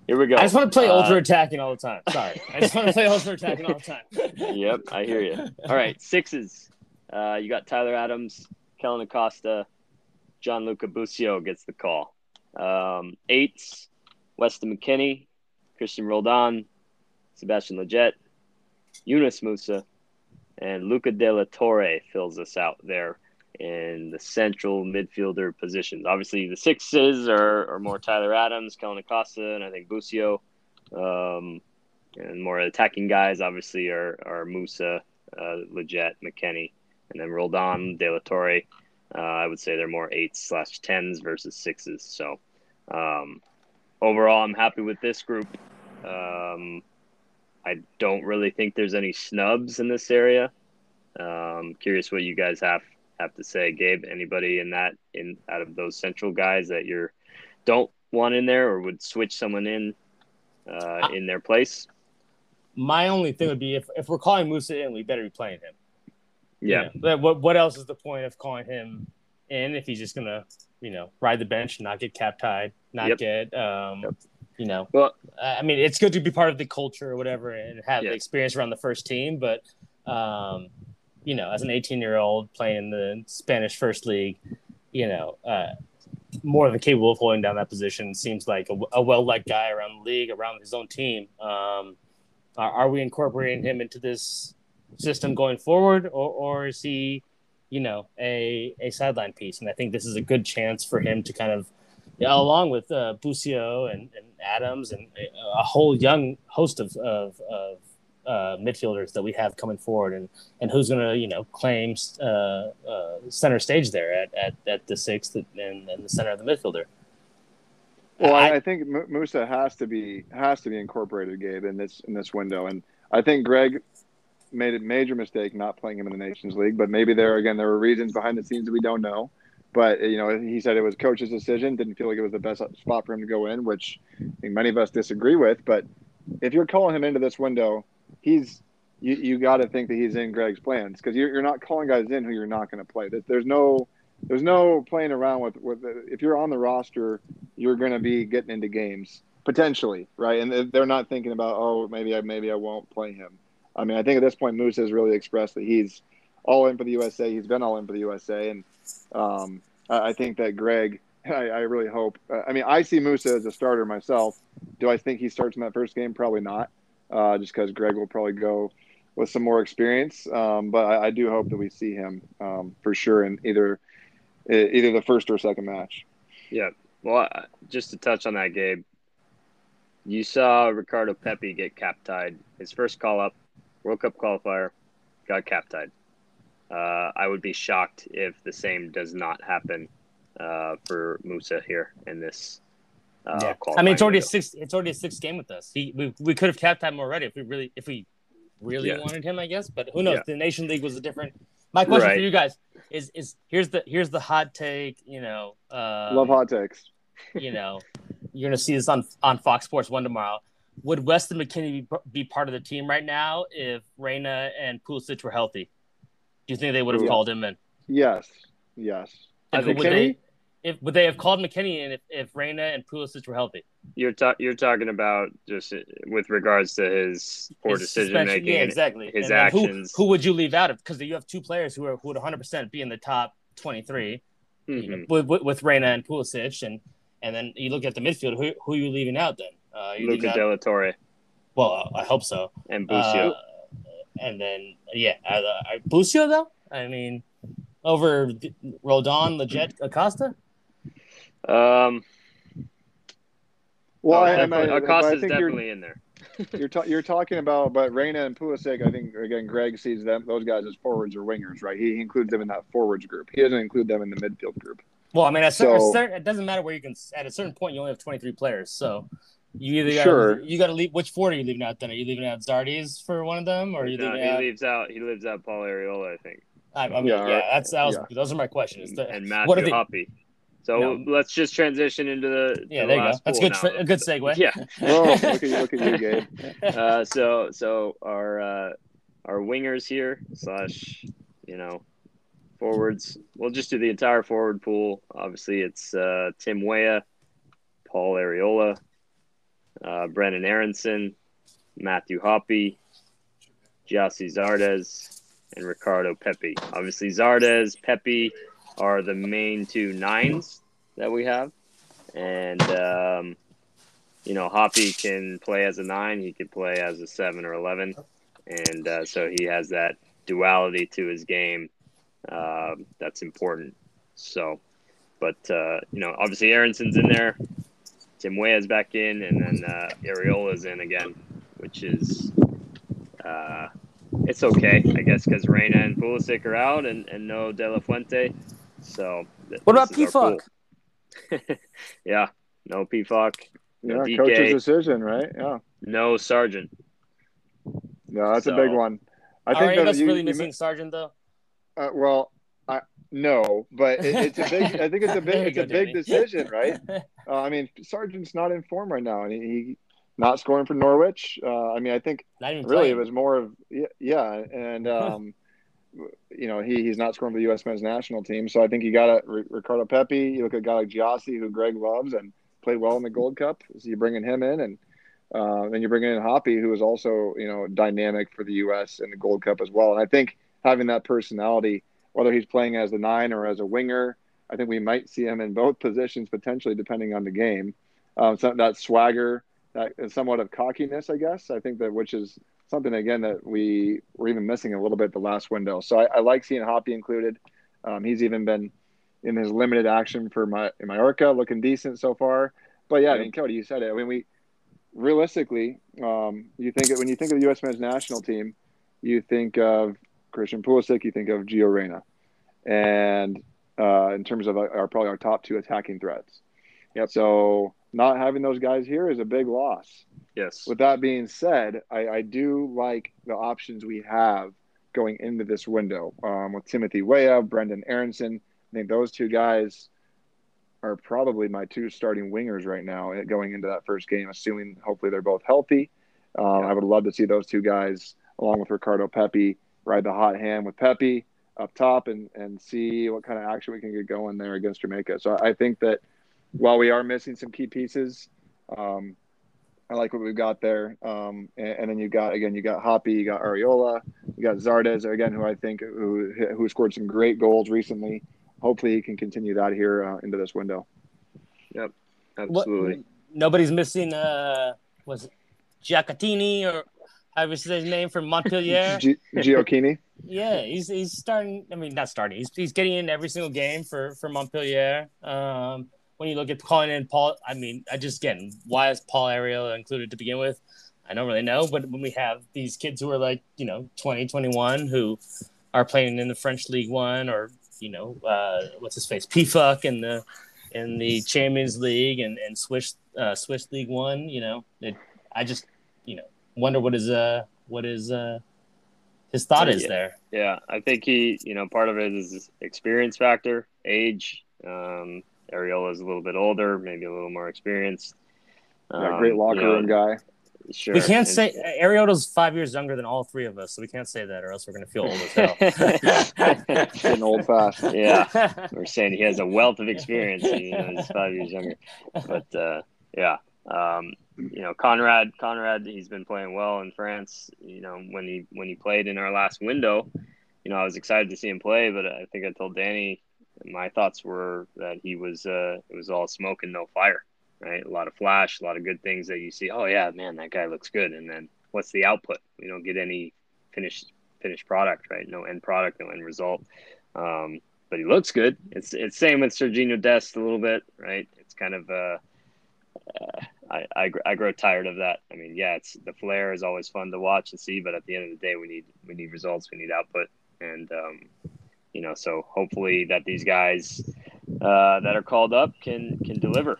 Speaker 4: Here we go.
Speaker 3: I just want to play
Speaker 4: Uh,
Speaker 3: ultra attacking all the time. Sorry, I just want to play ultra attacking all the time.
Speaker 4: yep, I hear you. All right, sixes. Uh, you got Tyler Adams, Kellyn Acosta, Gianluca Busio gets the call. Um, eights, Weston McKennie, Christian Roldan, Sebastian Lletget, Yunus Musah, and Luca De La Torre fills us out there in the central midfielder positions. Obviously, the sixes are, are more Tyler Adams, Kellyn Acosta, and I think Busio. Um, and more attacking guys, obviously, are, are Musah, uh, Lletget, McKennie, and then Roldan, De La Torre. Uh, I would say they're more eights slash tens versus sixes. So um, overall, I'm happy with this group. Um, I don't really think there's any snubs in this area. Um, curious what you guys have have to say, Gabe. Anybody in that in out of those central guys that you're don't want in there or would switch someone in uh, in their place?
Speaker 3: my only thing would be if, if we're calling Musah in, we better be playing him.
Speaker 4: Yeah.
Speaker 3: You know, what what else is the point of calling him in if he's just gonna you know ride the bench, not get cap tied, not
Speaker 4: Yep.
Speaker 3: get um,
Speaker 4: Yep.
Speaker 3: you know.
Speaker 4: Well,
Speaker 3: I mean, it's good to be part of the culture or whatever and have
Speaker 4: Yeah.
Speaker 3: the experience around the first team, but um, you know, as an 18 year old playing in the Spanish First League, you know, uh, more than capable of holding down that position. Seems like a, a well liked guy around the league, around his own team. Um, are, are we incorporating him into this system going forward, or, or is he, you know, a a sideline piece? And I think this is a good chance for him to kind of, yeah, along with uh, Busio and, and Adams and a, a whole young host of of, of uh, midfielders that we have coming forward, and and who's going to you know claim uh, uh, center stage there at, at, at the sixth and, and the center of the midfielder.
Speaker 2: Well, I,
Speaker 3: I-
Speaker 2: I think Musah has to be has to be incorporated, Gabe, in this in this window, and I think Greg made a major mistake not playing him in the Nations League. But maybe there again there were reasons behind the scenes that we don't know. But you know, he said it was coach's decision. Didn't feel like it was the best spot for him to go in, which I think many of us disagree with. But if you're calling him into this window, he's you, you got to think that he's in Greg's plans because you're, you're not calling guys in who you're not going to play. There- There's no there's no playing around with with if you're on the roster, you're going to be getting into games potentially, right? And they're not thinking about oh maybe I maybe I won't play him. I mean, I think at this point Moose has really expressed that he's all in for the USA. He's been all in for the USA, and um, I I think that Greg. I, I really hope. uh, I mean, I see Musah as a starter myself. Do I think he starts in that first game? Probably not, uh, just because Greg will probably go with some more experience. Um, but I, I do hope that we see him um, for sure in either either the first or second match.
Speaker 4: Yeah. Well, just to touch on that, Gabe, you saw Ricardo Pepi get cap tied. His first call up, World Cup qualifier, got cap tied. Uh, I would be shocked if the same does not happen uh, for Musah here in this. Uh,
Speaker 3: yeah. I mean, it's already a
Speaker 4: window.
Speaker 3: six. It's already a six game with us. He, we we could have capped him already if we really if we really
Speaker 4: Yeah.
Speaker 3: wanted him, I guess. But who knows?
Speaker 4: Yeah.
Speaker 3: The Nation League was a different. My question
Speaker 4: Right.
Speaker 3: for you guys is is here's the here's the hot take. You know, um,
Speaker 2: Love hot takes.
Speaker 3: you know, you're gonna see this on on Fox Sports One tomorrow. Would Weston McKennie be, be part of the team right now if Reyna and Pulisic were healthy? Do you think they would have
Speaker 2: Yes.
Speaker 3: called him in?
Speaker 2: Yes, yes.
Speaker 4: I
Speaker 3: And would
Speaker 2: McKennie?
Speaker 3: they if would they have called McKennie in if, if Reyna and Pulisic were healthy?
Speaker 4: You're ta- you're talking about just uh, with regards to his poor
Speaker 3: His
Speaker 4: decision
Speaker 3: suspension-
Speaker 4: making.
Speaker 3: Yeah, exactly.
Speaker 4: his
Speaker 3: And then who-
Speaker 4: actions.
Speaker 3: Who, would you leave out of? Because you have two players who are who would 100 percent be in the top 23 you know, with, with with Reyna and Pulisic, and and then you look at the midfield. Who who are you leaving out then? Uh, you
Speaker 4: Luca
Speaker 3: out-
Speaker 4: De La Torre
Speaker 3: well, I hope so.
Speaker 4: and Busio.
Speaker 3: Uh, and then yeah, uh, uh, Busio though. I mean, over D- Roldan, Lletget, Acosta.
Speaker 4: um,
Speaker 2: Well, I, I,
Speaker 4: definitely-
Speaker 2: mean, but I
Speaker 4: Acosta's
Speaker 2: think you're
Speaker 4: definitely in there.
Speaker 2: you're, ta- you're talking about, but Reyna and Pulisic. I think again, Greg sees them those guys as forwards or wingers, right? He includes them in that forwards group. He doesn't include them in the midfield group.
Speaker 3: Well, I mean, at
Speaker 2: So-
Speaker 3: certain- it doesn't matter where you can. At a certain point, you only have 23 players, so. You either gotta,
Speaker 2: Sure.
Speaker 3: you got to leave. Which four are you leaving out? Then are you leaving out Zardes for one of them, or are you
Speaker 4: No,
Speaker 3: leaving
Speaker 4: he
Speaker 3: out?
Speaker 4: leaves out. He leaves out Paul Arriola, I think,
Speaker 3: I, I mean,
Speaker 2: Yeah,
Speaker 3: yeah, that's that was,
Speaker 2: Yeah.
Speaker 3: those are my questions. The-
Speaker 4: and
Speaker 3: what are
Speaker 4: Matthew Hoppe. So
Speaker 3: No.
Speaker 4: let's just transition into the
Speaker 3: yeah,
Speaker 4: the
Speaker 3: there you go. That's good.
Speaker 4: now.
Speaker 3: A good segue.
Speaker 4: Yeah.
Speaker 2: Oh, look at you, look at you, Gabe.
Speaker 4: uh, so so our uh, our wingers here slash you know forwards. We'll just do the entire forward pool. Obviously, it's uh, Tim Weah, Paul Arriola, uh, Brenden Aaronson, Matthew Hoppe, Gyasi Zardes, and Ricardo Pepi. Obviously, Zardes, Pepi are the main two nines that we have, and um, you know, Hoppe can play as a nine. He could play as a seven or eleven, and uh, so he has that duality to his game um, that's important. So, but uh, you know, obviously Aaronson's in there, Tim Weah's back in, and then uh, Arriola's in again, which is uh, it's okay, I guess, because Reyna and Pulisic are out, and, and no De La Fuente. So, th-
Speaker 3: What about
Speaker 4: this is our
Speaker 3: Pefok?
Speaker 4: pool. yeah, no Pefok,
Speaker 2: Yeah,
Speaker 4: No DK.
Speaker 2: coach's decision, right? Yeah,
Speaker 4: no Sargent.
Speaker 2: no, that's a big one. I
Speaker 3: think any
Speaker 2: that you-
Speaker 3: really
Speaker 2: you
Speaker 3: missing Sargent though?
Speaker 2: Uh, well, I no, but it, it's a big. I think it's a big. It's
Speaker 3: go,
Speaker 2: a big
Speaker 3: Danny.
Speaker 2: decision, right? Uh, I mean, Sargent's not in form right now, and he not scoring for Norwich. Uh, I mean, I think really
Speaker 3: playing.
Speaker 2: it was more of yeah, yeah and um, you know he he's not scoring for the U.S. men's national team. So I think you got a R- Ricardo Pepi. You look at a guy like Gyasi, who Greg loves and played well in the Gold Cup. So you're bringing him in, and uh, then you're bringing in Hoppe, who is also you know dynamic for the U.S. in the Gold Cup as well. And I think having that personality, whether he's playing as a nine or as a winger, I think we might see him in both positions potentially, depending on the game. Um, so that swagger, that somewhat of cockiness, I guess. I think that which is something again that we were even missing a little bit the last window. So I, I like seeing Hoppe included. Um, he's even been in his limited action for my in Mallorca, looking decent so far. But yeah, I mean, Cody, you said it. I mean, we realistically, um, you think when you think of the U.S. men's national team, you think of Christian Pulisic, you think of Gio Reyna, and uh, in terms of our, our probably our top two attacking threats.
Speaker 4: Yep.
Speaker 2: So not having those guys here is a big loss.
Speaker 4: Yes.
Speaker 2: With that being said, I, I do like the options we have going into this window um, with Timothy Weah, Brenden Aaronson. I think those two guys are probably my two starting wingers right now eh, going into that first game, assuming hopefully they're both healthy. Um, I would love to see those two guys, along with Ricardo Pepi, ride the hot hand with Pepi up top and, and see what kind of action we can get going there against Jamaica. So I think that while we are missing some key pieces, um, I like what we've got there. Um, and, and, then you got again, you got Hoppe, you got Arriola, you got Zardes again, who I think who who scored some great goals recently. Hopefully, he can continue that here uh, into this window.
Speaker 4: Yep, absolutely.
Speaker 3: What, nobody's missing. Uh, was it Gioacchini or you say his name from Montpellier?
Speaker 2: G- Gioacchini.
Speaker 3: yeah, he's he's starting. I mean, not starting. He's he's getting in every single game for for Montpellier. Um, when you look at calling in Paul, I mean, I just again, why is Paul Arriola included to begin with? I don't really know, but when we have these kids who are like, you know, 20, 21 who are playing in the French League One or, you know, uh, what's his face, Pefok in the in the Champions League and, and Swiss uh, Swiss League One, you know, it, I just, you know, wonder what is uh what is uh his thought is
Speaker 4: yeah.
Speaker 3: there.
Speaker 4: Yeah, I think he, you know, part of it is experience factor, age. Um, Arriola is a little bit older, maybe a little more experienced.
Speaker 2: Yeah, great locker
Speaker 4: you know,
Speaker 2: room guy.
Speaker 4: Sure.
Speaker 3: We can't
Speaker 4: And-
Speaker 3: say Arriola's five years younger than all three of us, so we can't say that, or else we're gonna feel old as hell.
Speaker 2: Getting old fast.
Speaker 4: yeah, we're saying he has a wealth of experience. You know, he's five years younger, but uh, yeah, um, you know, Conrad, Conrad, he's been playing well in France. You know, when he when he played in our last window, you know, I was excited to see him play, but I think I told Danny my thoughts were that he was uh, it was all smoke and no fire, right? A lot of flash, a lot of good things that you see. Oh yeah, man, that guy looks good, and then what's the output? We don't get any finished finished product, right? No end product, no end result. Um, but he looks good. It's it's same with Serginho Dest a little bit, right? It's kind of uh, uh, I, I I grow tired of that. I mean, yeah, it's the flair is always fun to watch and see, but at the end of the day, we need we need results, we need output, and um, you know, so hopefully that these guys uh, that are called up can can deliver.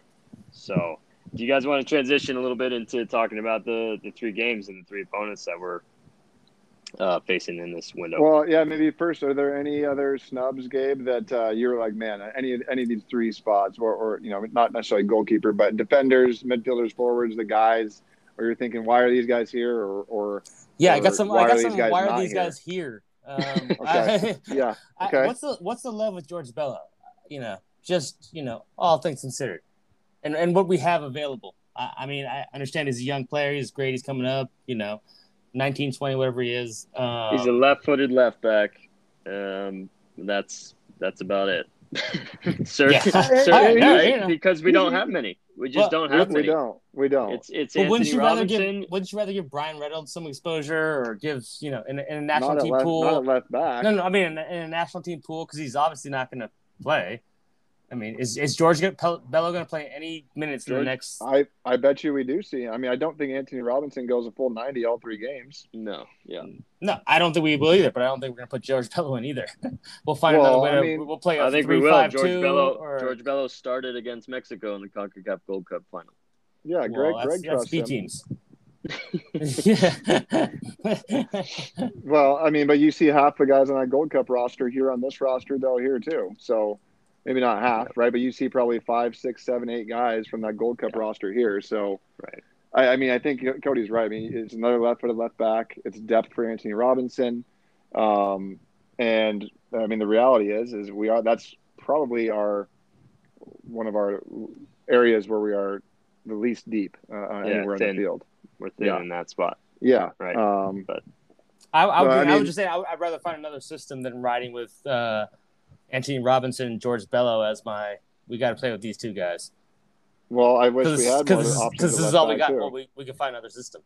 Speaker 4: So, do you guys want to transition a little bit into talking about the the three games and the three opponents that we're uh, facing in this window?
Speaker 2: Well, yeah, maybe first, are there any other snubs, Gabe, that uh, you're like, man, any any of these three spots, or, or you know, not necessarily goalkeeper, but defenders, midfielders, forwards, the guys, or you're thinking, why are these guys here, or, or
Speaker 3: Yeah, I got some.
Speaker 2: why
Speaker 3: I
Speaker 2: are
Speaker 3: got
Speaker 2: these
Speaker 3: some.
Speaker 2: guys
Speaker 3: Why are these
Speaker 2: here?
Speaker 3: guys here? Um,
Speaker 2: Okay.
Speaker 3: I-
Speaker 2: yeah,
Speaker 3: I-
Speaker 2: Okay.
Speaker 3: what's the What's the love with George Bello? You know, just you know, all things considered, and and what we have available. I, I mean, I understand he's a young player. He's great. He's coming up. You know, 19, 20, whatever he is. Um,
Speaker 4: He's a left-footed left back. Um, that's that's about it. Sir,
Speaker 3: Yeah.
Speaker 4: sir-
Speaker 3: Yeah, yeah,
Speaker 4: right?
Speaker 3: yeah.
Speaker 4: because we don't have many. We just
Speaker 3: Well,
Speaker 4: don't have
Speaker 2: we
Speaker 4: many.
Speaker 2: don't, we don't.
Speaker 4: It's it's
Speaker 3: But wouldn't
Speaker 4: Anthony
Speaker 3: you rather give Wouldn't you rather give Bryan Reynolds some exposure or give you know in, a- in a national
Speaker 2: not at
Speaker 3: team
Speaker 2: left,
Speaker 3: pool?
Speaker 2: not at left back.
Speaker 3: No, no, I mean in, in a national team pool because he's obviously not going to play. I mean, is is George gonna, Pel- Bello going to play any minutes in the next?
Speaker 2: I, I bet you we do see. I mean, I don't think Anthony Robinson goes a full ninety all three games.
Speaker 4: No, yeah,
Speaker 3: No, I don't think we will either. But I don't think we're going to put George Bello in either. we'll find
Speaker 2: Well,
Speaker 3: another way.
Speaker 2: I
Speaker 3: to,
Speaker 2: mean,
Speaker 3: we'll play. a
Speaker 4: I think
Speaker 3: three,
Speaker 4: we will.
Speaker 3: Five,
Speaker 4: George
Speaker 3: two,
Speaker 4: Bello.
Speaker 3: or,
Speaker 4: George Bello started against Mexico in the Concacaf Gold Cup final.
Speaker 2: Yeah, Greg,
Speaker 3: well,
Speaker 2: Greg
Speaker 3: that's, that's
Speaker 2: trusts
Speaker 3: B
Speaker 2: him.
Speaker 3: teams. yeah.
Speaker 2: Well, I mean, but you see half the guys on that Gold Cup roster here on this roster, though, here too. So maybe not half, right? But you see probably five, six, seven, eight guys from that Gold Cup
Speaker 4: Yeah.
Speaker 2: roster here. So,
Speaker 4: Right.
Speaker 2: I, I mean, I think Cody's right. I mean, it's another left-footed left back. It's depth for Anthony Robinson, um, and I mean, the reality is, is we are. That's probably our one of our areas where we are the least deep uh,
Speaker 4: Yeah,
Speaker 2: anywhere in the field.
Speaker 4: We're thin
Speaker 2: Yeah.
Speaker 4: in that spot.
Speaker 2: Yeah.
Speaker 4: Right.
Speaker 2: Um,
Speaker 4: But
Speaker 3: I, I, would,
Speaker 2: Well, I
Speaker 3: I, would just say I would, I'd rather find another system than riding with uh, Anthony Robinson and George Bello as my. We got to play with these two guys
Speaker 2: well, I wish we
Speaker 3: because
Speaker 2: had more
Speaker 3: this, is-
Speaker 2: options.
Speaker 3: 'cause
Speaker 2: at
Speaker 3: this is
Speaker 2: left
Speaker 3: all we got.
Speaker 2: too.
Speaker 3: Well, we, we can find another system.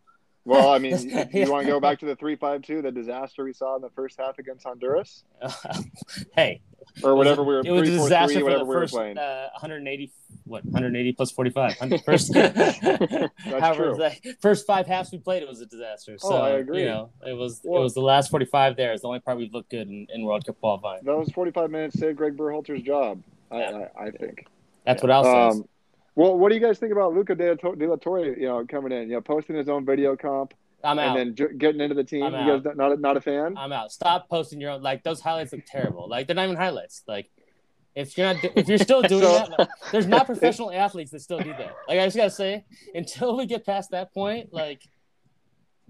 Speaker 2: Well, I mean, you, want to go back to the three-five-two, the disaster we saw in the first half against Honduras,
Speaker 3: hey,
Speaker 2: or whatever we were
Speaker 3: it was a disaster for the
Speaker 2: we were
Speaker 3: first uh, 180. What 180 plus 45? First, however, the first five halves we played, it was a disaster. So
Speaker 2: Oh, I agree.
Speaker 3: You know, it was
Speaker 2: Well-
Speaker 3: it was the last 45 there. Is the only part we've looked good in, in World Cup qualifying.
Speaker 2: Those 45 minutes saved Greg Berhalter's job. I,
Speaker 3: Yeah.
Speaker 2: I, I think.
Speaker 3: That's what says.
Speaker 2: Um, well, what do you guys think about Luca De, La- Torre? You know, coming in, you know, posting his own video comp
Speaker 3: I'm out.
Speaker 2: and then j- getting into the team.
Speaker 3: I'm
Speaker 2: you guys not not a fan?
Speaker 3: I'm out. Stop posting your own. Like those highlights look terrible. Like they're not even highlights. Like if you're not, if you're still doing
Speaker 2: So-
Speaker 3: that, like, there's not professional athletes that still do that. Like I just gotta say, until we get past that point, like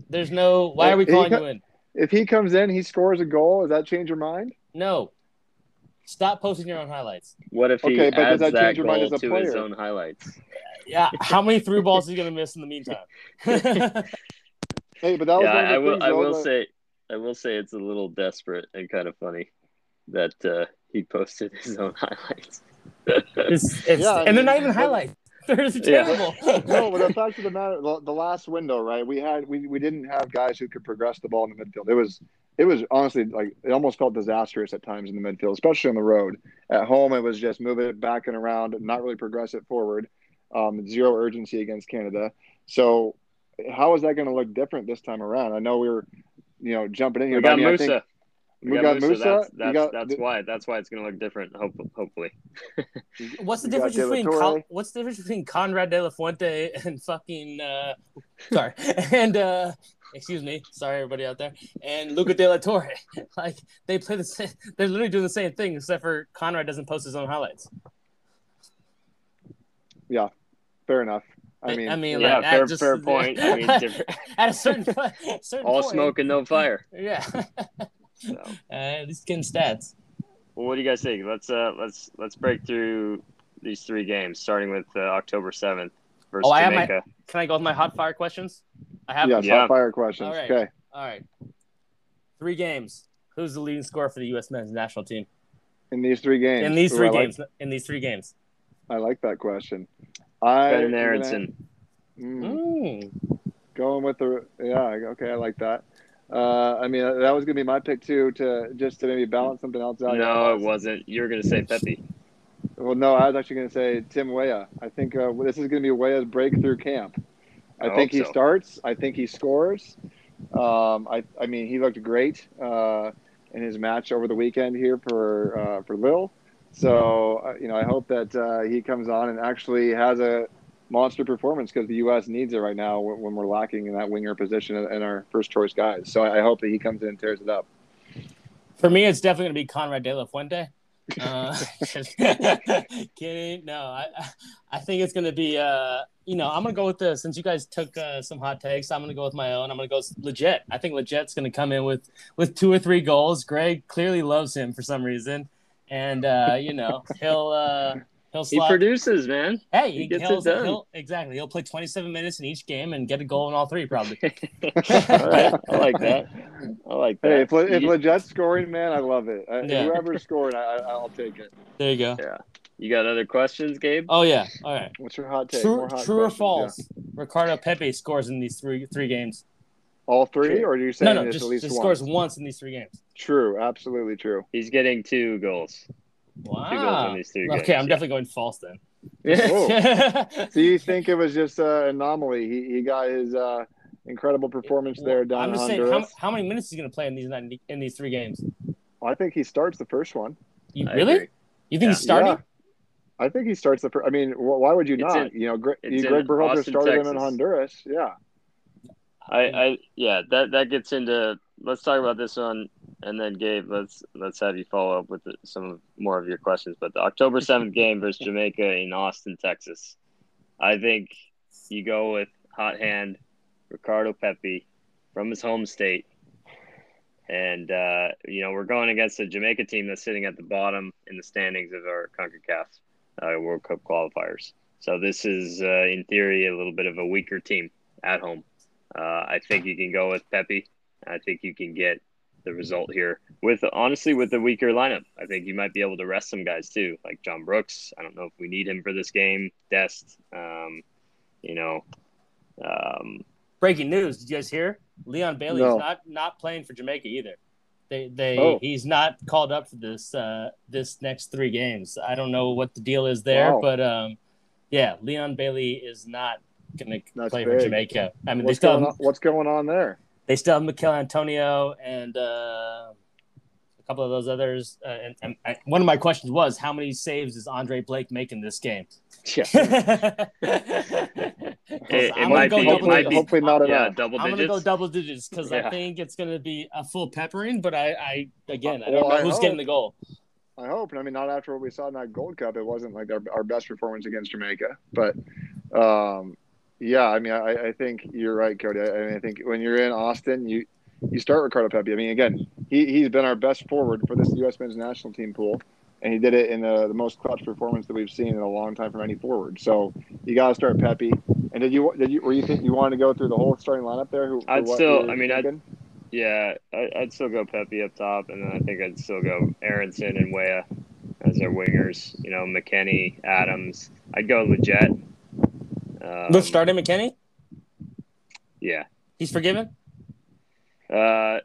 Speaker 3: there's no. Why are we calling you in?
Speaker 2: If he comes in, he scores a goal. Does that change your mind?
Speaker 3: No. Stop posting your own highlights.
Speaker 4: what if he
Speaker 2: Okay, but does
Speaker 4: adds
Speaker 2: that
Speaker 4: that
Speaker 2: change your mind
Speaker 4: goal
Speaker 2: as a
Speaker 4: to his own highlights?
Speaker 3: Yeah. How many through balls is he gonna miss in the meantime?
Speaker 2: Hey, but that was
Speaker 4: yeah,
Speaker 2: one of the
Speaker 4: I will. I will
Speaker 2: that-
Speaker 4: say. I will say it's a little desperate and kind of funny that uh, he posted his own highlights.
Speaker 3: It's, it's,
Speaker 2: Yeah, I
Speaker 3: and they're not even
Speaker 2: but-
Speaker 3: highlights. They're just
Speaker 4: Yeah.
Speaker 3: terrible.
Speaker 2: no, but the fact of the matter, the, the last window, right? We had we, we didn't have guys who could progress the ball in the midfield. It was it was honestly like it almost felt disastrous at times in the midfield, especially on the road. At home, it was just move it back and around, not really progress it forward. Um, zero urgency against Canada. So, how is that going to look different this time around? I know we were, you know, jumping in here.
Speaker 4: We
Speaker 2: but I
Speaker 4: got
Speaker 2: mean, I
Speaker 4: Musah.
Speaker 2: think
Speaker 4: We,
Speaker 2: we got Musah.
Speaker 4: That's
Speaker 2: you
Speaker 4: that's,
Speaker 2: got-
Speaker 4: that's why. That's why it's going to look different. Hope, hopefully.
Speaker 3: What's the
Speaker 2: You
Speaker 3: difference between Con- what's the difference between Konrad De La Fuente and fucking uh, sorry and uh, excuse me, sorry everybody out there, and Luca De La Torre? Like they play the same. They're literally doing the same thing, except for Konrad doesn't post his own highlights.
Speaker 2: Yeah, fair enough. I mean,
Speaker 3: I mean,
Speaker 4: Yeah,
Speaker 3: like,
Speaker 4: fair-
Speaker 3: just-
Speaker 4: fair point. I mean,
Speaker 3: at a certain, certain
Speaker 4: All
Speaker 3: point,
Speaker 4: smoke and no fire.
Speaker 3: Yeah,
Speaker 4: So.
Speaker 3: uh, at least getting stats.
Speaker 4: Well, what do you guys think? Let's uh let's let's break through these three games, starting with uh, October seventh versus
Speaker 3: Oh, I have my- Can I go with my hot fire questions? I have.
Speaker 2: yes,
Speaker 4: Yeah.
Speaker 2: hot fire questions.
Speaker 3: All right.
Speaker 2: Okay.
Speaker 3: All right. Three games. Who's the leading scorer for the U.S. men's national team
Speaker 2: In these three games.
Speaker 3: in these
Speaker 2: Ooh,
Speaker 3: three
Speaker 2: I like-
Speaker 3: games? In these three games.
Speaker 2: I like that question. I
Speaker 4: Ben
Speaker 2: gonna-
Speaker 4: Aaronson.
Speaker 2: Mm,
Speaker 3: Mm.
Speaker 2: going with the yeah. Okay, I like that. Uh, I mean, that was gonna be my pick too, to just to maybe balance something else out.
Speaker 4: No, it wasn't. You were going to say Pepi.
Speaker 2: Well, no, I was actually gonna say Tim Weah. I think uh, this is gonna be Weah's breakthrough camp. I,
Speaker 4: I
Speaker 2: think
Speaker 4: hope
Speaker 2: he
Speaker 4: so.
Speaker 2: starts. I think he scores. Um, I, I mean, he looked great uh, in his match over the weekend here for uh, for Lille. So uh, you know, I hope that uh, he comes on and actually has a monster performance because the U.S. needs it right now when, when we're lacking in that winger position and our first choice guys. So I, I hope that he comes in and tears it up.
Speaker 3: For me, it's definitely going to be Konrad De La Fuente. Uh, kidding. No, I, I think it's to be. Uh, you know, I'm to go with the. Since you guys took uh, some hot takes, I'm to go with my own. I'm to go legit. I think Lletget's to come in with with two or three goals. Greg clearly loves him for some reason, and uh, you know he'll uh, he'll
Speaker 4: He produces, man.
Speaker 3: Hey,
Speaker 4: He
Speaker 3: he
Speaker 4: gets
Speaker 3: he'll,
Speaker 4: it done.
Speaker 3: he'll exactly. He'll play 27 minutes in each game and get a goal in all three, probably.
Speaker 4: All right, I like that. I like that.
Speaker 2: Hey, if, Le- if
Speaker 4: you,
Speaker 2: Lletget's scoring, man, I love it. Uh,
Speaker 3: Yeah.
Speaker 2: Whoever's scoring, I, I, I'll take it.
Speaker 3: There you go. Yeah.
Speaker 4: You got other questions, Gabe?
Speaker 3: Oh yeah. All right.
Speaker 2: What's your hot take?
Speaker 3: True,
Speaker 2: More hot
Speaker 3: true or
Speaker 2: questions,
Speaker 3: false? Ricardo Pepi scores in these three three games.
Speaker 2: All three, or are you saying
Speaker 3: No, no,
Speaker 2: just,
Speaker 3: just,
Speaker 2: at least
Speaker 3: just
Speaker 2: one?
Speaker 3: scores once in these three games.
Speaker 2: True, absolutely true.
Speaker 4: He's getting two goals. Two goals
Speaker 3: Wow.
Speaker 4: in these three
Speaker 3: Okay,
Speaker 4: games.
Speaker 3: I'm definitely going false then.
Speaker 2: So you think it was just an anomaly? He, he got his uh, incredible performance there down
Speaker 3: I'm
Speaker 2: in
Speaker 3: just saying, how, how many minutes is he going to play in these nine, in these three games?
Speaker 2: I think he starts the first one.
Speaker 3: You
Speaker 4: I
Speaker 3: really?
Speaker 4: agree.
Speaker 3: You think
Speaker 4: Yeah.
Speaker 3: he's starting?
Speaker 2: Yeah. I think he starts the first. I mean, why would you
Speaker 4: It's
Speaker 2: not?
Speaker 4: in-
Speaker 2: you know, Gre-
Speaker 4: it's
Speaker 2: Greg
Speaker 4: in
Speaker 2: Berhalter
Speaker 4: Austin,
Speaker 2: started him in Honduras. Yeah.
Speaker 4: I, I yeah, that that gets into let's talk about this one and then Gabe, let's let's have you follow up with the, some more of your questions. But the October seventh game versus Jamaica in Austin, Texas. I think you go with hot hand, Ricardo Pepi, from his home state. And, uh, you know, we're going against a Jamaica team that's sitting at the bottom in the standings of our CONCACAF uh, World Cup qualifiers. So this is, uh, in theory, a little bit of a weaker team at home. Uh, I think you can go with Pepi. I think you can get the result here with honestly with the weaker lineup. I think you might be able to rest some guys too, like John Brooks. I don't know if we need him for this game. Dest, um, you know. Um,
Speaker 3: Breaking news! Did you guys hear? Leon Bailey
Speaker 2: No.
Speaker 3: is not not playing for Jamaica either. They they
Speaker 2: Oh.
Speaker 3: he's not called up for this uh this next three games. I don't know what the deal is there,
Speaker 2: Wow.
Speaker 3: but um, yeah, Leon Bailey is not gonna
Speaker 2: That's
Speaker 3: play for. Jamaica. I mean, they
Speaker 2: What's
Speaker 3: still
Speaker 2: going
Speaker 3: have,
Speaker 2: on, what's going on there?
Speaker 3: They still have Michail Antonio and uh, a couple of those others. Uh, and, and I, one of my questions was, how many saves is Andre Blake making this game?
Speaker 4: yeah,
Speaker 3: it,
Speaker 4: it might be- it
Speaker 2: hopefully,
Speaker 4: might be-
Speaker 2: hopefully not
Speaker 4: yeah,
Speaker 2: enough.
Speaker 4: double
Speaker 3: I'm gonna go double digits because
Speaker 4: Yeah.
Speaker 3: I think it's gonna be a full peppering. But I, I again, I
Speaker 2: Well,
Speaker 3: don't know
Speaker 2: I
Speaker 3: who's
Speaker 2: hope.
Speaker 3: getting the goal.
Speaker 2: I hope. I mean, not after what we saw in that Gold Cup. It wasn't like our, our best performance against Jamaica. But um, yeah, I mean, I, I think you're right, Cody. I, I mean, I think when you're in Austin, you you start Ricardo Pepi. I mean, again, he he's been our best forward for this U.S. men's national team pool, and he did it in the, the most clutch performance that we've seen in a long time from any forward. So you got to start Pepi. And did you did you were you think you wanted to go through the whole starting lineup there? Who,
Speaker 4: I'd still- I mean, I'd- Yeah, I, I'd still go Pepi up top, and then I think I'd still go Aaronson and Weah as our wingers. You know, McKennie, Adams. I'd go Lletget. Um,
Speaker 3: Let's start him, McKennie.
Speaker 4: Yeah.
Speaker 3: He's forgiven.
Speaker 4: Uh,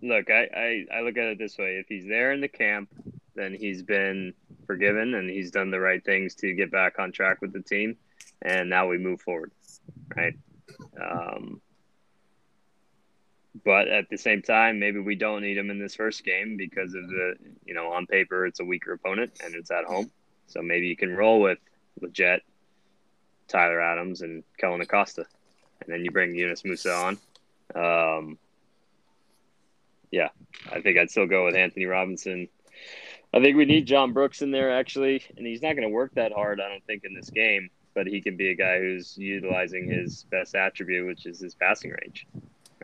Speaker 4: look, I, I, I look at it this way: if he's there in the camp, then he's been forgiven and he's done the right things to get back on track with the team, and now we move forward, right? Um, but at the same time, maybe we don't need him in this first game because of the, you know, on paper it's a weaker opponent and it's at home, so maybe you can roll with Lletget, Tyler Adams, and Kellyn Acosta, and then you bring Yunus Musah on. Um, yeah, I think I'd still go with Anthony Robinson. I think we need John Brooks in there actually, and he's not going to work that hard, I don't think, in this game. But he can be a guy who's utilizing his best attribute, which is his passing range.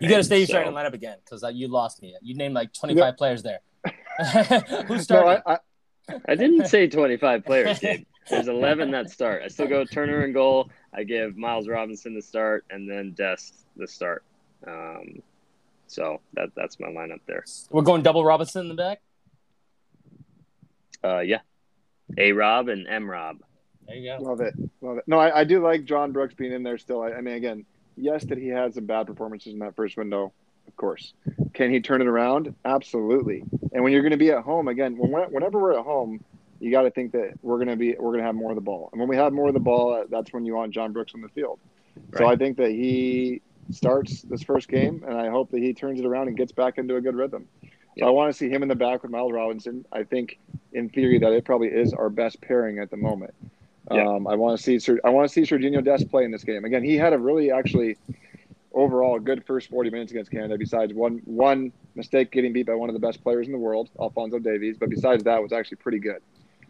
Speaker 3: You got to stay your
Speaker 4: So-
Speaker 3: starting lineup again because uh, you lost me. You named like 25 players there. Who's
Speaker 2: No,
Speaker 3: starting?
Speaker 2: I, I,
Speaker 4: I didn't say 25 players, Gabe. There's 11 that start. I still go Turner and goal. I give Miles Robinson the start, and then Dest the start. Um, so that that's my lineup there.
Speaker 3: We're going double Robinson in the back.
Speaker 4: Uh, yeah, A Rob and M Rob.
Speaker 3: There you go.
Speaker 2: Love it. Love it. No, I, I do like John Brooks being in there still. I, I mean, again, yes, that he had some bad performances in that first window, of course. Can he turn it around? Absolutely. And when you're going to be at home, again, when, whenever we're at home, you got to think that we're going to be we're going to have more of the ball. And when we have more of the ball, that's when you want John Brooks on the field. So I think that he starts this first game, and I hope that he turns it around and gets back into a good rhythm. So I want to see him in the back with Miles Robinson. I think, in theory, that it probably is our best pairing at the moment.
Speaker 4: Yeah.
Speaker 2: Um, I want to see I want to see Serginho Dest play in this game again. He had a really actually overall good first 40 minutes against Canada. Besides one one mistake getting beat by one of the best players in the world, Alphonso Davies, but besides that, was actually pretty good.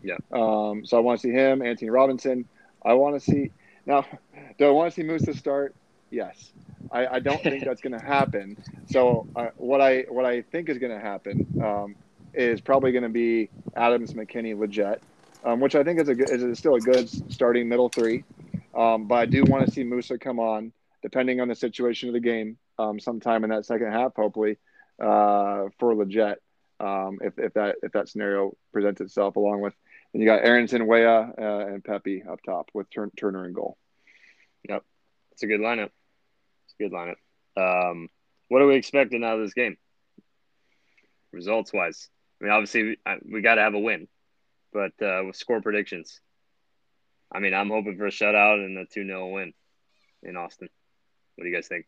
Speaker 4: Yeah.
Speaker 2: Um, so I want to see him, Anthony Robinson. I want to see now. Do I want to see Musah start? Yes. I, I don't think that's going to happen. So uh, what I what I think is going to happen um, is probably going to be Adams, McKennie, Lletget, um, which I think is a good, is still a good starting middle three. Um, but I do want to see Musah come on, depending on the situation of the game, um, sometime in that second half, hopefully, uh, for Lletget, um, if, if that if that scenario presents itself, along with and you got Aaronson, Weah, uh, and Pepi up top with Turn, Turner and goal.
Speaker 4: Yep, it's a good lineup. It's a good lineup. Um, what are we expecting out of this game? Results wise, I mean, obviously we, we got to have a win, but uh, with score predictions, I mean, I'm hoping for a shutout and a two 0 win in Austin. What do you guys think?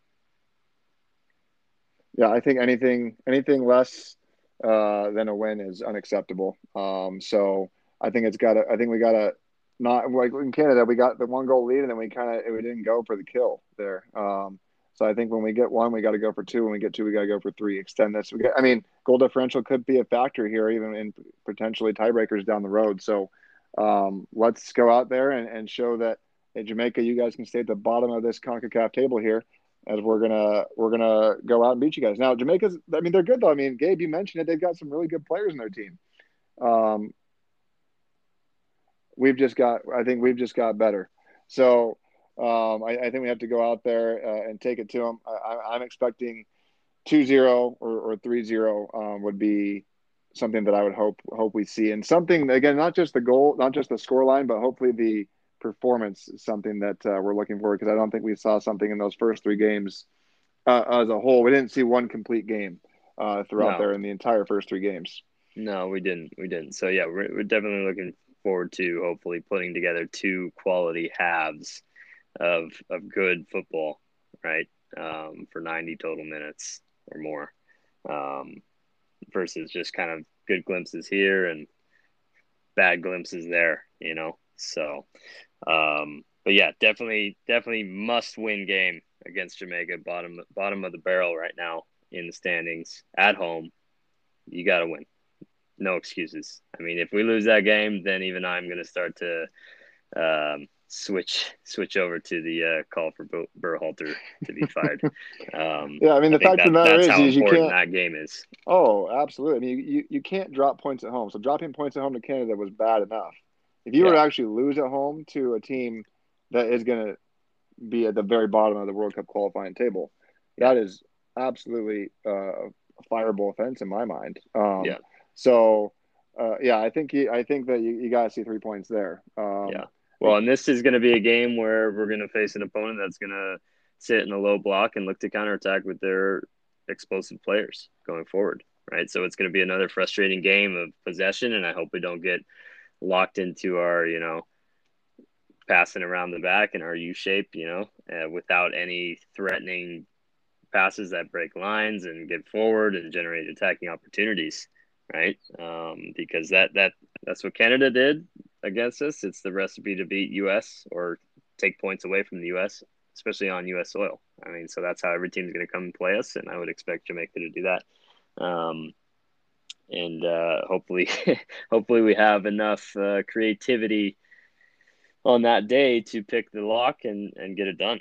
Speaker 2: Yeah, I think anything anything less uh, than a win is unacceptable. Um, so I think it's got to. I think we got to not like in Canada we got the one goal lead and then we kind of we didn't go for the kill there. Um, so I think when we get one, we got to go for two. When we get two, we got to go for three. Extend this. We I mean, goal differential could be a factor here, even in potentially tiebreakers down the road. So um, let's go out there and, and show that hey, Jamaica, you guys can stay at the bottom of this Concacaf table here, as we're gonna we're gonna go out and beat you guys. Now, Jamaica's, I mean, they're good though. I mean, Gabe, you mentioned it; they've got some really good players in their team. Um, we've just got, I think we've just got better. So um, I, I, think we have to go out there uh, and take it to them. I, am expecting 2-0 or, or 3-0 um, would be something that I would hope hope we see, and something again, not just the goal, not just the score line, but hopefully the performance is something that uh, we're looking for because I don't think we saw something in those first three games uh, as a whole. We didn't see one complete game uh, throughout no. there in the entire first three games.
Speaker 4: No, we didn't. We didn't. So yeah, we're, we're definitely looking forward to hopefully putting together two quality halves of of good football, right? Um, for 90 total minutes or more, um, versus just kind of good glimpses here and bad glimpses there, you know. So, um, but yeah, definitely, definitely must win game against Jamaica, bottom bottom of the barrel right now in the standings at home. You got to win. No excuses. I mean, if we lose that game, then even I'm going to start to um, switch switch over to the uh, call for Berhalter to be fired. Um,
Speaker 2: yeah, I mean the I fact that, of the matter is, is you can't
Speaker 4: that game is.
Speaker 2: Oh, absolutely. I mean, you, you, you can't drop points at home. So dropping points at home to Canada was bad enough. If you yeah. were to actually lose at home to a team that is going to be at the very bottom of the World Cup qualifying table, that is absolutely uh, a fireable offense in my mind. Um, yeah. So. Uh, yeah, I think he, I think that you, you got to see three points there. Um,
Speaker 4: yeah. Well, and this is going to be a game where we're going to face an opponent that's going to sit in a low block and look to counterattack with their explosive players going forward, right? So it's going to be another frustrating game of possession, and I hope we don't get locked into our, you know, passing around the back in our U shape, you know, uh, without any threatening passes that break lines and get forward and generate attacking opportunities, right? Um, because that that that's what Canada did against us. It's the recipe to beat US or take points away from the US, especially on US soil. I mean, so that's how every team's going to come and play us, and I would expect Jamaica to do that. Um, and uh, hopefully, hopefully we have enough uh, creativity on that day to pick the lock and and get it done.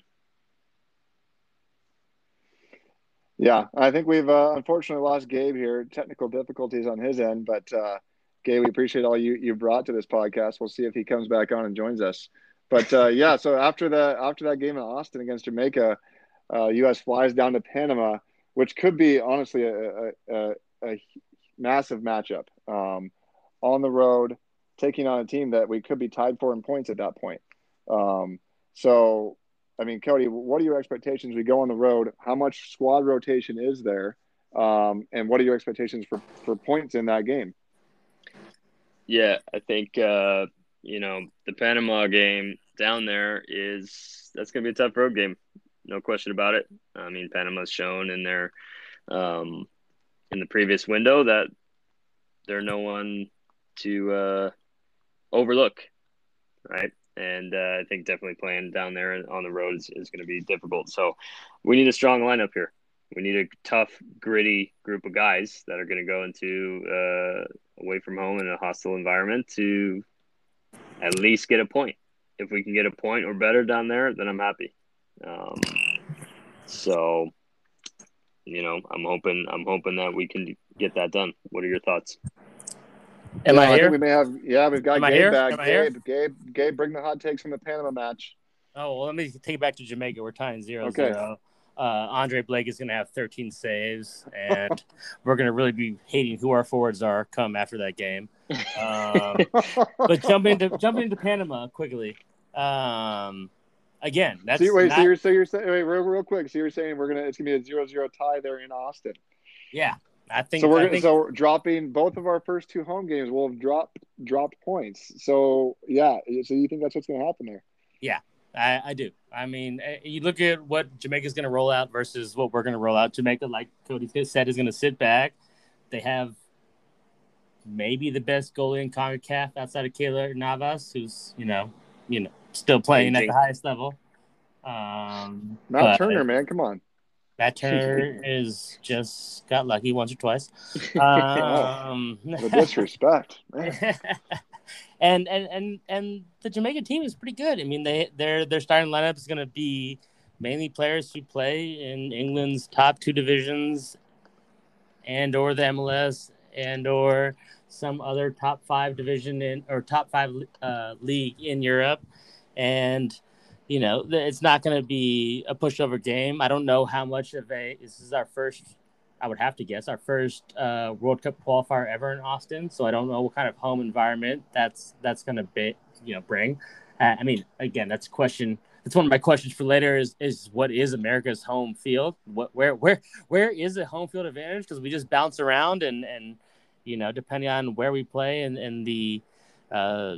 Speaker 2: Yeah, I think we've uh, unfortunately lost Gabe here. Technical difficulties on his end, but uh, Gabe, we appreciate all you you brought to this podcast. We'll see if he comes back on and joins us. But uh, yeah, so after the after that game in Austin against Jamaica, uh, U.S. flies down to Panama, which could be honestly a, a, a massive matchup um, on the road, taking on a team that we could be tied for in points at that point. Um, so, I mean, Cody, what are your expectations? We go on the road. How much squad rotation is there? Um, and what are your expectations for, for points in that game?
Speaker 4: Yeah, I think uh, you know the Panama game down there is that's going to be a tough road game, no question about it. I mean, Panama's shown in their um, in the previous window that they're no one to uh, overlook, right? And uh, I think definitely playing down there on the road is, is going to be difficult. So we need a strong lineup here. We need a tough, gritty group of guys that are going to go into uh, away from home in a hostile environment to at least get a point. If we can get a point or better down there, then I'm happy. Um, so, you know, I'm hoping I'm hoping that we can get that done. What are your thoughts?
Speaker 3: Am
Speaker 2: yeah,
Speaker 3: I here?
Speaker 2: we may have. Yeah, we've got Am Gabe back. Gabe, Gabe, Gabe, bring the hot takes from the Panama match.
Speaker 3: Oh well, let me take it back to Jamaica. We're tying zero okay. zero uh, Andre Blake is going to have 13 saves, and we're going to really be hating who our forwards are come after that game. Um, but jumping into jumping into Panama quickly. Um, again, that's
Speaker 2: so, wait.
Speaker 3: Not,
Speaker 2: so you're so you're saying wait real, real quick. So you're saying we're gonna it's gonna be a zero zero tie there in Austin.
Speaker 3: Yeah, I think
Speaker 2: so. We're
Speaker 3: think,
Speaker 2: so we're dropping both of our first two home games. We'll have dropped dropped points. So yeah. So you think that's what's gonna happen there?
Speaker 3: Yeah, I, I do. I mean, eh, you look at what Jamaica's going to roll out versus what we're going to roll out. Jamaica, like Cody said, is going to sit back. They have maybe the best goalie in CONCACAF outside of Keylor Navas, who's you know, you know, still playing at the highest level. Um,
Speaker 2: Matt Turner, man, come on.
Speaker 3: Turner is just got lucky once or twice. Um,
Speaker 2: the disrespect,
Speaker 3: and and and and the Jamaica team is pretty good. I mean, they their their starting lineup is going to be mainly players who play in England's top two divisions, and or the MLS, and or some other top five division in or top five uh, league in Europe, and you know it's not going to be a pushover game. I don't know how much of a this is our first I would have to guess our first uh, World Cup qualifier ever in Austin. So I don't know what kind of home environment that's that's going to be, you know, bring. Uh, I mean, again, that's a question. That's one of my questions for later. Is is what is America's home field? What where where where is the home field advantage? Because we just bounce around and and you know, depending on where we play and and the uh,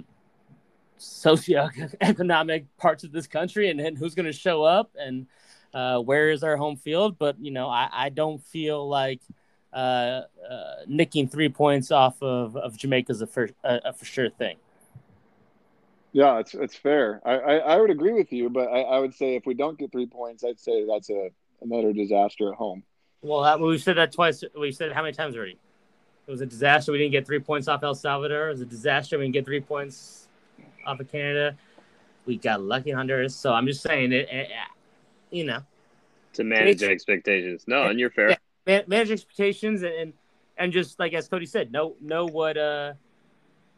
Speaker 3: socioeconomic parts of this country and, and who's going to show up and uh, where is our home field. But you know, I, I don't feel like uh, uh, nicking three points off of, of Jamaica is a for a, a for sure thing.
Speaker 2: Yeah, it's it's fair. I, I, I would agree with you, but I, I, would say if we don't get three points, I'd say that's a another disaster at home.
Speaker 3: Well, we've said that twice. We said how many times already? It was a disaster. We didn't get three points off El Salvador. It was a disaster. We didn't get three points off of Canada. We got lucky Honduras. So I'm just saying it, it you know,
Speaker 4: to manage expectations. No, and you're fair.
Speaker 3: Yeah, manage expectations and, and and just like as Cody said, know know what uh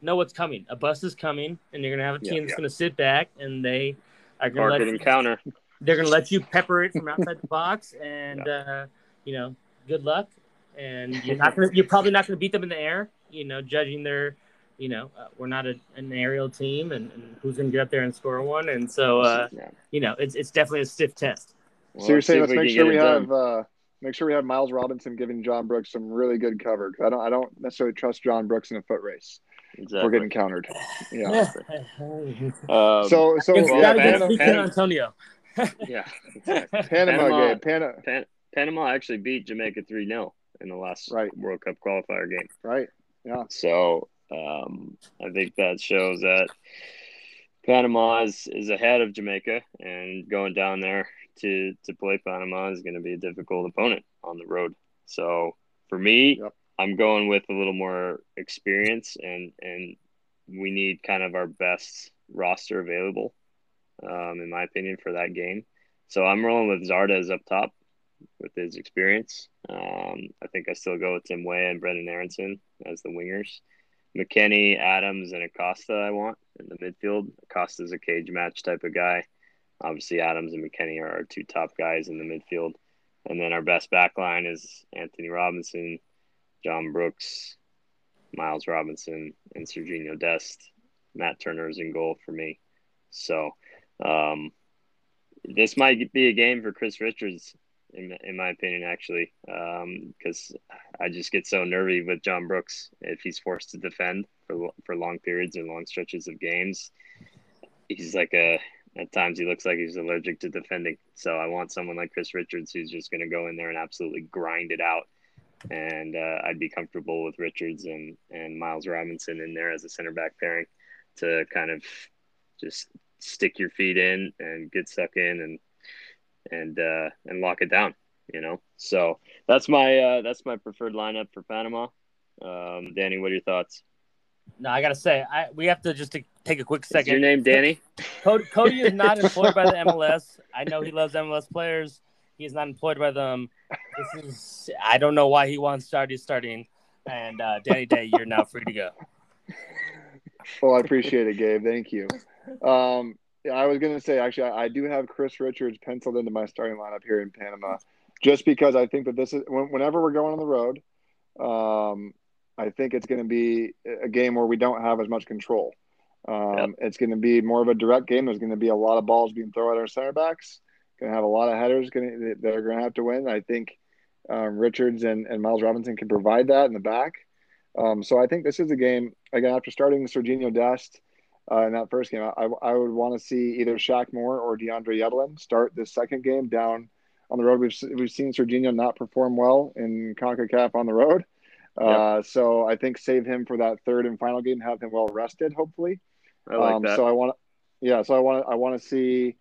Speaker 3: know what's coming. A bus is coming, and you're gonna have a team yeah, that's yeah. gonna sit back and they are gonna
Speaker 4: let you, counter.
Speaker 3: They're gonna let you pepper it from outside the box, and yeah. uh, you know, good luck. And you're not gonna, you're probably not gonna beat them in the air. You know, judging their, you know, uh, we're not a, an aerial team, and, and, who's gonna get up there and score one. And so, uh, you know, it's it's definitely a stiff test.
Speaker 2: Well, so you're saying let's make sure we have uh, make sure we have Miles Robinson giving John Brooks some really good cover I don't I don't necessarily trust John Brooks in a foot race. Exactly. We're getting countered. Yeah. um, so so
Speaker 3: yeah, Panama, Panama, Antonio.
Speaker 4: yeah.
Speaker 2: Exactly. Panama, Panama, Panama,
Speaker 4: Pan, Panama actually beat Jamaica three 0 in the last
Speaker 2: right.
Speaker 4: World Cup qualifier game.
Speaker 2: Right. Yeah.
Speaker 4: So um, I think that shows that Panama is, is ahead of Jamaica and going down there to to play Panama is going to be a difficult opponent on the road. So for me, yep. I'm going with a little more experience and and we need kind of our best roster available, um, in my opinion, for that game. So I'm rolling with Zardes up top with his experience. Um, I think I still go with Tim Weah and Brenden Aaronson as the wingers. McKennie, Adams, and Acosta I want in the midfield. Acosta's a cage match type of guy. Obviously, Adams and McKennie are our two top guys in the midfield. And then our best back line is Anthony Robinson, John Brooks, Miles Robinson, and Serginho Dest. Matt Turner is in goal for me. So um, this might be a game for Chris Richards, in, in my opinion, actually, because um, I just get so nervy with John Brooks if he's forced to defend for, for long periods or long stretches of games. He's like a at times he looks like he's allergic to defending. So I want someone like Chris Richards who's just going to go in there and absolutely grind it out. And uh, I'd be comfortable with Richards and, and Miles Robinson in there as a center back pairing to kind of just stick your feet in and get stuck in and and uh, and lock it down. You know, so that's my uh, that's my preferred lineup for Panama. Um, Danny, what are your thoughts?
Speaker 3: No, I gotta say, I we have to just to take a quick second.
Speaker 4: Is your name Danny?
Speaker 3: Cody, Cody is not employed by the MLS. I know he loves MLS players. He is not employed by them. This is I don't know why he wants Stardy starting. And uh, Danny Day, you're now free to go.
Speaker 2: Well, I appreciate it, Gabe. Thank you. Um, yeah, I was going to say actually, I, I, do have Chris Richards penciled into my starting lineup here in Panama, just because I think that this is whenever we're going on the road. Um, I think it's going to be a game where we don't have as much control. Um, yep. It's going to be more of a direct game. There's going to be a lot of balls being thrown at our center backs. Going to have a lot of headers that are going to have to win. I think um, Richards and, and Miles Robinson can provide that in the back. Um, so I think this is a game again after starting Serginho Dest uh, in that first game. I, I would want to see either Shaq Moore or DeAndre Yedlin start this second game down on the road. We've we've seen Serginho not perform well in Concacaf on the road. Uh, So I think save him for that third and final game, have him well rested, hopefully.
Speaker 4: I like um, that.
Speaker 2: So I want, to, yeah. So I want, to, I want to see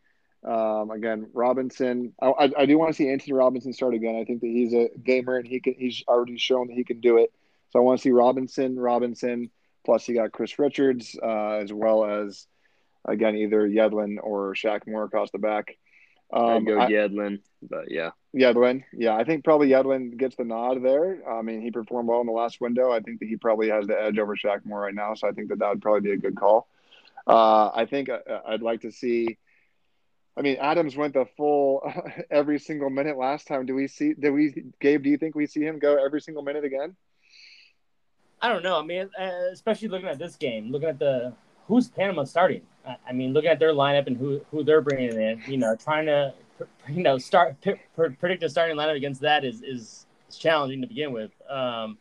Speaker 2: um, again Robinson. I, I, I do want to see Anthony Robinson start again. I think that he's a gamer and he can. He's already shown that he can do it. So I want to see Robinson, Robinson, Plus, you got Chris Richards uh, as well as again either Yedlin or Shaq Moore across the back.
Speaker 4: I'd
Speaker 2: Um,
Speaker 4: go
Speaker 2: I-
Speaker 4: Yedlin, but yeah,
Speaker 2: Yedlin, yeah, I think probably Yedlin gets the nod there. I mean, he performed well in the last window. I think that he probably has the edge over Shaq Moore right now, so I think that that would probably be a good call. Uh, I think uh, I'd like to see. I mean, Adams went the full every single minute last time. Do we see? Do we, Gabe? Do you think we see him go every single minute again?
Speaker 3: I don't know. I mean, uh, especially looking at this game, looking at the who's Panama starting. I, mean, looking at their lineup and who who they're bringing in. You know, trying to you know start predict a starting lineup against that is is, challenging to begin with. Um,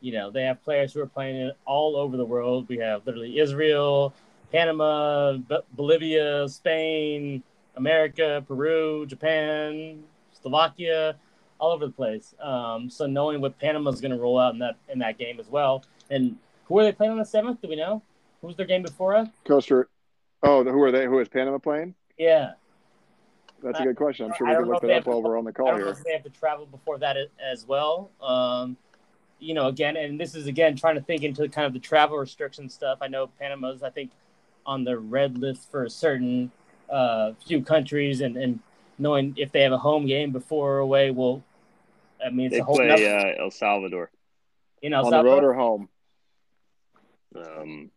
Speaker 3: you know, they have players who are playing all over the world. We have literally Israel, Panama, Bolivia, Spain, America, Peru, Japan, Slovakia, all over the place. Um, so knowing what Panama's going to roll out in that in that game as well, and who are they playing on the seventh? Do we know? Who's their game before us?
Speaker 2: Coaster. Oh, who are they? Who is Panama playing?
Speaker 3: Yeah,
Speaker 2: That's a good question. I'm sure we can look that up while
Speaker 3: to-
Speaker 2: we're on the
Speaker 3: I
Speaker 2: call
Speaker 3: don't know
Speaker 2: here.
Speaker 3: if they have to travel before that as well. Um, you know, again, and this is again trying to think into kind of the travel restriction stuff. I know Panama's, I think, on the red list for a certain uh, few countries, and, and knowing if they have a home game before or away, will I mean it's
Speaker 4: they
Speaker 3: a whole
Speaker 4: play uh, El Salvador.
Speaker 3: in El
Speaker 2: On the road
Speaker 3: Salvador.
Speaker 2: or home?
Speaker 4: Um,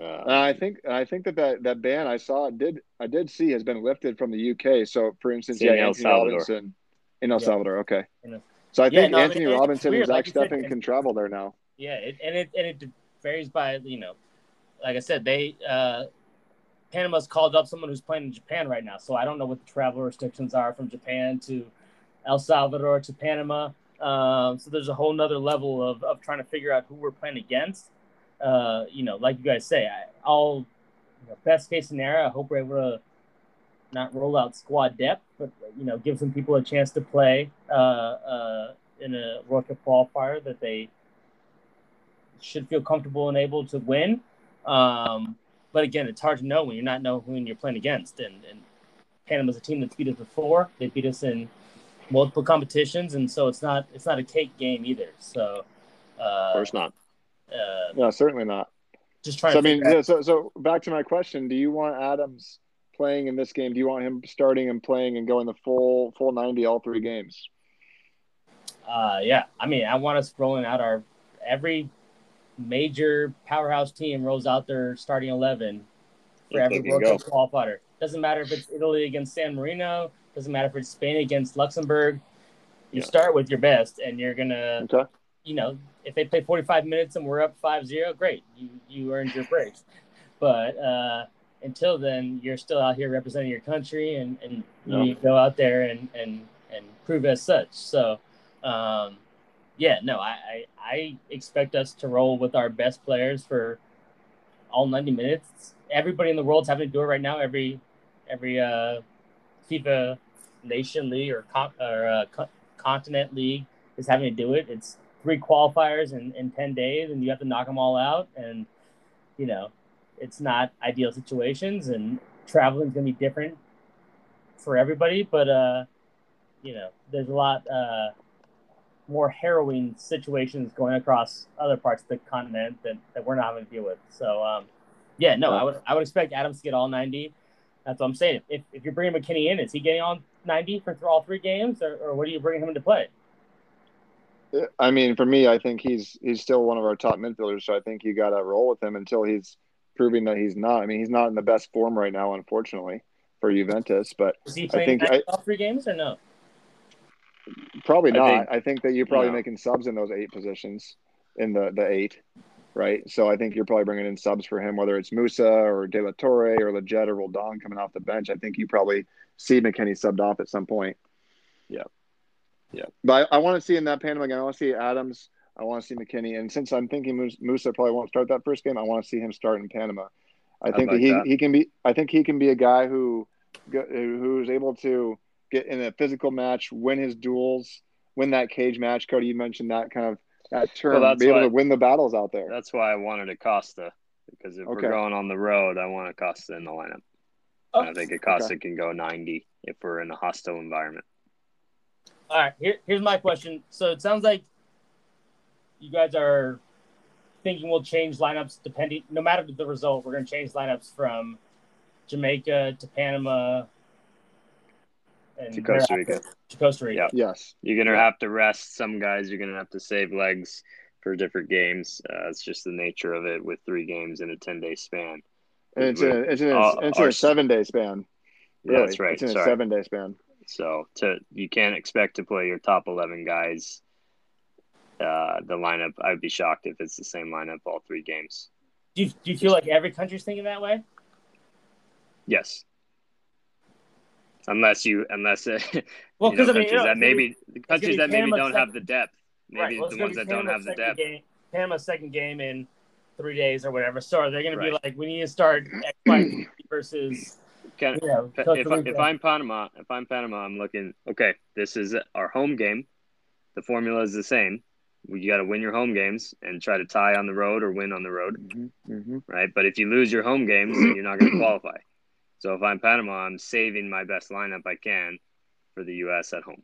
Speaker 2: Uh,
Speaker 4: uh,
Speaker 2: I think I think that, that that ban I saw did I did see has been lifted from the UK. So, for instance,
Speaker 4: in
Speaker 2: yeah,
Speaker 4: El
Speaker 2: Anthony
Speaker 4: Salvador.
Speaker 2: Robinson in El
Speaker 3: Yeah.
Speaker 2: Salvador. Okay,
Speaker 3: In El-
Speaker 2: so I
Speaker 3: Yeah,
Speaker 2: think
Speaker 3: no,
Speaker 2: Anthony
Speaker 3: it's
Speaker 2: Robinson
Speaker 3: weird,
Speaker 2: and Zach
Speaker 3: like you
Speaker 2: Steffen
Speaker 3: and-
Speaker 2: can travel there now.
Speaker 3: Yeah, it, and it and it varies by you know, like I said, they uh, Panama's called up someone who's playing in Japan right now, so I don't know what the travel restrictions are from Japan to El Salvador to Panama. Um, so there's a whole nother level of, of trying to figure out who we're playing against. Uh, you know, like you guys say, I, I'll you know, best case scenario, I hope we're able to not roll out squad depth, but you know, give some people a chance to play uh, uh, in a World Cup qualifier that they should feel comfortable and able to win. Um, but again, it's hard to know when you're not know who you're playing against. And, and Panama's a team that's beat us before. They beat us in multiple competitions, and so it's not it's not a cake game either. So, uh,
Speaker 4: of course not.
Speaker 3: uh,
Speaker 2: No, certainly not.
Speaker 3: just trying
Speaker 2: So I mean, yeah, so so back to my question: Do you want Adams playing in this game? Do you want him starting and playing and going the full full ninety all three games?
Speaker 3: Uh, yeah, I mean, I want us rolling out our every major powerhouse team rolls out their starting eleven for every World. Cup qualifier. Doesn't matter if it's Italy against San Marino. Doesn't matter if it's Spain against Luxembourg. You
Speaker 4: Yeah.
Speaker 3: start with your best, and you're gonna,
Speaker 2: Okay.
Speaker 3: you know, if they play 45 minutes and we're up 5-0, great, you you earned your break. But uh, until then, you're still out here representing your country, and and you go out there and and and prove as such. So um, yeah, no, I, I I expect us to roll with our best players for all 90 minutes. Everybody in the world's having to do it right now. Every every uh, FIFA Nation League or con- or uh, co- Continent League is having to do it. It's three qualifiers in, in 10 days, and you have to knock them all out. And you know, it's not ideal situations, and traveling is going to be different for everybody. But uh, you know, there's a lot uh, more harrowing situations going across other parts of the continent that, that we're not having to deal with. So, um, yeah, no, I would I would expect Adams to get all 90. That's what I'm saying. If, if you're bringing McKennie in, is he getting all 90 for all three games, or, or what are you bringing him to play?
Speaker 2: I mean, for me, I think he's he's still one of our top midfielders. So I think you got to roll with him until he's proving that he's not. I mean, he's not in the best form right now, unfortunately, for Juventus. But
Speaker 3: Is he
Speaker 2: I
Speaker 3: playing
Speaker 2: think I-
Speaker 3: all three games or no?
Speaker 2: Probably
Speaker 4: I
Speaker 2: not.
Speaker 4: think-
Speaker 2: I think that you're probably making subs in those eight positions, in the the eight, right? So I think you're probably bringing in subs for him, whether it's Musah or De La Torre or Lletget or Roldan coming off the bench. I think you probably see McKennie subbed off at some point.
Speaker 4: Yeah. Yeah.
Speaker 2: But I, I want to see in that Panama game. I want to see Adams. I want to see McKennie. And since I'm thinking Musah probably won't start that first game, I want to see him start in Panama. I
Speaker 4: I'd
Speaker 2: think
Speaker 4: like
Speaker 2: that he
Speaker 4: that.
Speaker 2: he can be. I think he can be a guy who who's able to get in a physical match, win his duels, win that cage match. Cody, you mentioned that kind of that term,
Speaker 4: Well, that's
Speaker 2: be able
Speaker 4: why-
Speaker 2: to win the battles out there.
Speaker 4: That's why I wanted Acosta because if
Speaker 2: Okay.
Speaker 4: we're going on the road, I want Acosta in the lineup.
Speaker 3: Oh,
Speaker 4: I think oh. Acosta can go 90 if we're in a hostile environment.
Speaker 3: All right, here, here's my question. So it sounds like you guys are thinking we'll change lineups depending, no matter the result. We're going to change lineups from Jamaica to Panama and
Speaker 4: To Costa Rica.
Speaker 3: To Costa Rica.
Speaker 4: Yeah.
Speaker 2: Yes.
Speaker 4: You're gonna have to rest some guys. You're gonna have to save legs for different games. Uh, it's just the nature of it with three games in a ten day span.
Speaker 2: And it's in a, it's in a,
Speaker 4: Uh,
Speaker 2: it's in
Speaker 4: our-
Speaker 2: a seven day span.
Speaker 4: Yeah, that's right.
Speaker 2: It's in a seven day span.
Speaker 4: So to you can't expect to play your top eleven guys. Uh, the lineup, I'd be shocked if it's the same lineup all three games.
Speaker 3: Do you, do you feel like every country's thinking that way?
Speaker 4: Yes, unless you unless uh,
Speaker 3: Well,
Speaker 4: you know,
Speaker 3: because I mean,
Speaker 4: countries
Speaker 3: you know,
Speaker 4: that maybe the countries that maybe don't
Speaker 3: second-
Speaker 4: have the depth,
Speaker 3: be- right,
Speaker 4: maybe
Speaker 3: well,
Speaker 4: the ones that don't have the depth.
Speaker 3: Game, Panama's second game in three days or whatever. So they're going to be like, we need to start X, Y, Z versus
Speaker 4: Can,
Speaker 3: you know,
Speaker 4: if, if, I,
Speaker 3: Rica.
Speaker 4: if I'm Panama, if I'm Panama, I'm looking. Okay, this is our home game. The formula is the same. You got to win your home games and try to tie on the road or win on the road,
Speaker 2: Mm-hmm. Mm-hmm.
Speaker 4: right? But if you lose your home games, you're not going to qualify. So if I'm Panama, I'm saving my best lineup I can for the U.S. at home,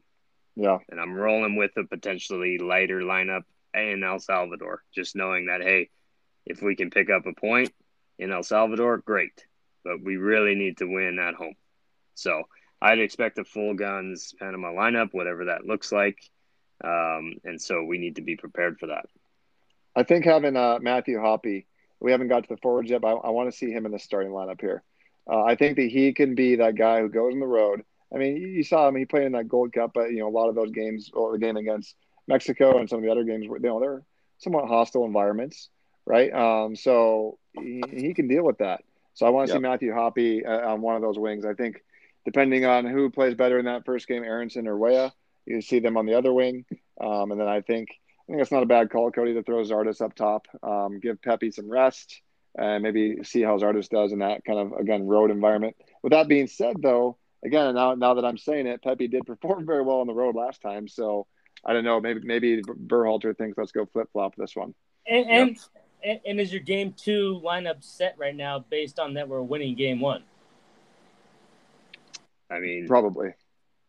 Speaker 2: Yeah.
Speaker 4: and I'm rolling with a potentially lighter lineup in El Salvador, just knowing that hey, if we can pick up a point in El Salvador, great. But we really need to win at home. So I'd expect a full guns Panama lineup, whatever that looks like. Um, and so we need to be prepared for that.
Speaker 2: I think having uh, Matthew Hoppe, we haven't got to the forwards yet, but I, I want to see him in the starting lineup here. Uh, I think that he can be that guy who goes on the road. I mean, you, saw him; he played in that Gold Cup, but you know, a lot of those games, or the game against Mexico and some of the other games, were, you know, they're somewhat hostile environments, right? Um, so he, he can deal with that. So I want to see Matthew Hoppe uh, on one of those wings. I think, depending on who plays better in that first game, Aaronson or Weah, you see them on the other wing, um, and then I think I think it's not a bad call, Cody, to throw Zardes up top. Um, give Pepi some rest and maybe see how Zardes does in that kind of again road environment. With that being said, though, again now now that I'm saying it, Pepi did perform very well on the road last time, so I don't know. Maybe maybe Berhalter thinks let's go flip flop this one.
Speaker 3: and, and, and and is your game two lineup set right now based on that we're winning game one?
Speaker 4: I mean,
Speaker 2: Probably.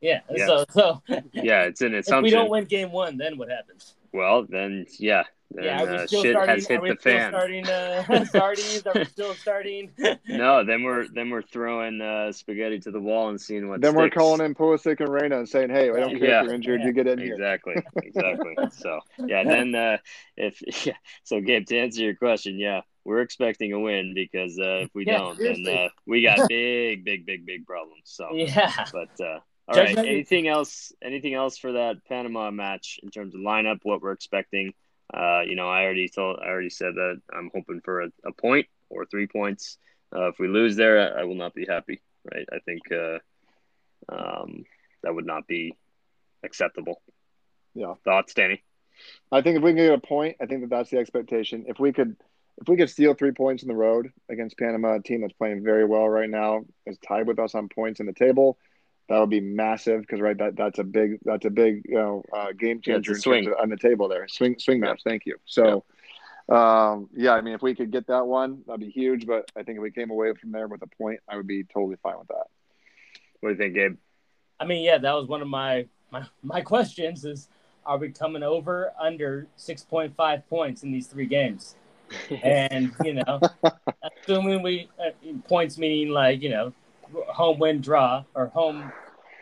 Speaker 3: Yeah.
Speaker 4: Yeah.
Speaker 3: So so
Speaker 4: yeah, it's an
Speaker 3: if we don't win game one, then what happens?
Speaker 4: Well, then yeah, then
Speaker 3: yeah, are we
Speaker 4: uh,
Speaker 3: still
Speaker 4: shit
Speaker 3: starting?
Speaker 4: has hit
Speaker 3: are we
Speaker 4: the
Speaker 3: still
Speaker 4: fan.
Speaker 3: starting uh, sardines? Are we still starting?
Speaker 4: No, then we're then we're throwing uh, spaghetti to the wall and seeing what.
Speaker 2: then we're calling in Pulisic and Reyna and saying, "Hey, I don't care
Speaker 4: Yeah.
Speaker 2: if you're injured,
Speaker 3: Yeah.
Speaker 2: you get in here."
Speaker 4: Exactly, exactly. so yeah, then uh, if yeah, so Gabe, to answer your question, yeah, we're expecting a win because uh, if we
Speaker 3: Yeah,
Speaker 4: don't, then uh, we got big, big, big, big problems. So,
Speaker 3: yeah.
Speaker 4: but uh, all
Speaker 3: Judge
Speaker 4: right, anything else? Anything else for that Panama match in terms of lineup? What we're expecting? Uh, you know, I already told, I already said that I'm hoping for a, a point or three points. Uh, if we lose there, I, I will not be happy. Right? I think uh, um, that would not be acceptable.
Speaker 2: Yeah.
Speaker 4: Thoughts, Danny?
Speaker 2: I think if we can get a point, I think that that's the expectation. If we could, if we could steal three points in the road against Panama, a team that's playing very well right now, is tied with us on points in the table, that would be massive because right, that that's a big that's a big you know uh, game changer
Speaker 4: a
Speaker 2: in
Speaker 4: swing.
Speaker 2: of- on the table there. Swing swing match. Thank you. So. Um, yeah, I mean, if we could get that one, that'd be huge. But I think if we came away from there with a point, I would be totally fine with that.
Speaker 4: What do you think, Gabe?
Speaker 3: I mean, yeah, that was one of my my, my questions is are we coming over under 6.5 points in these three games? And, you know, assuming we uh, points meaning like, you know, home win draw or home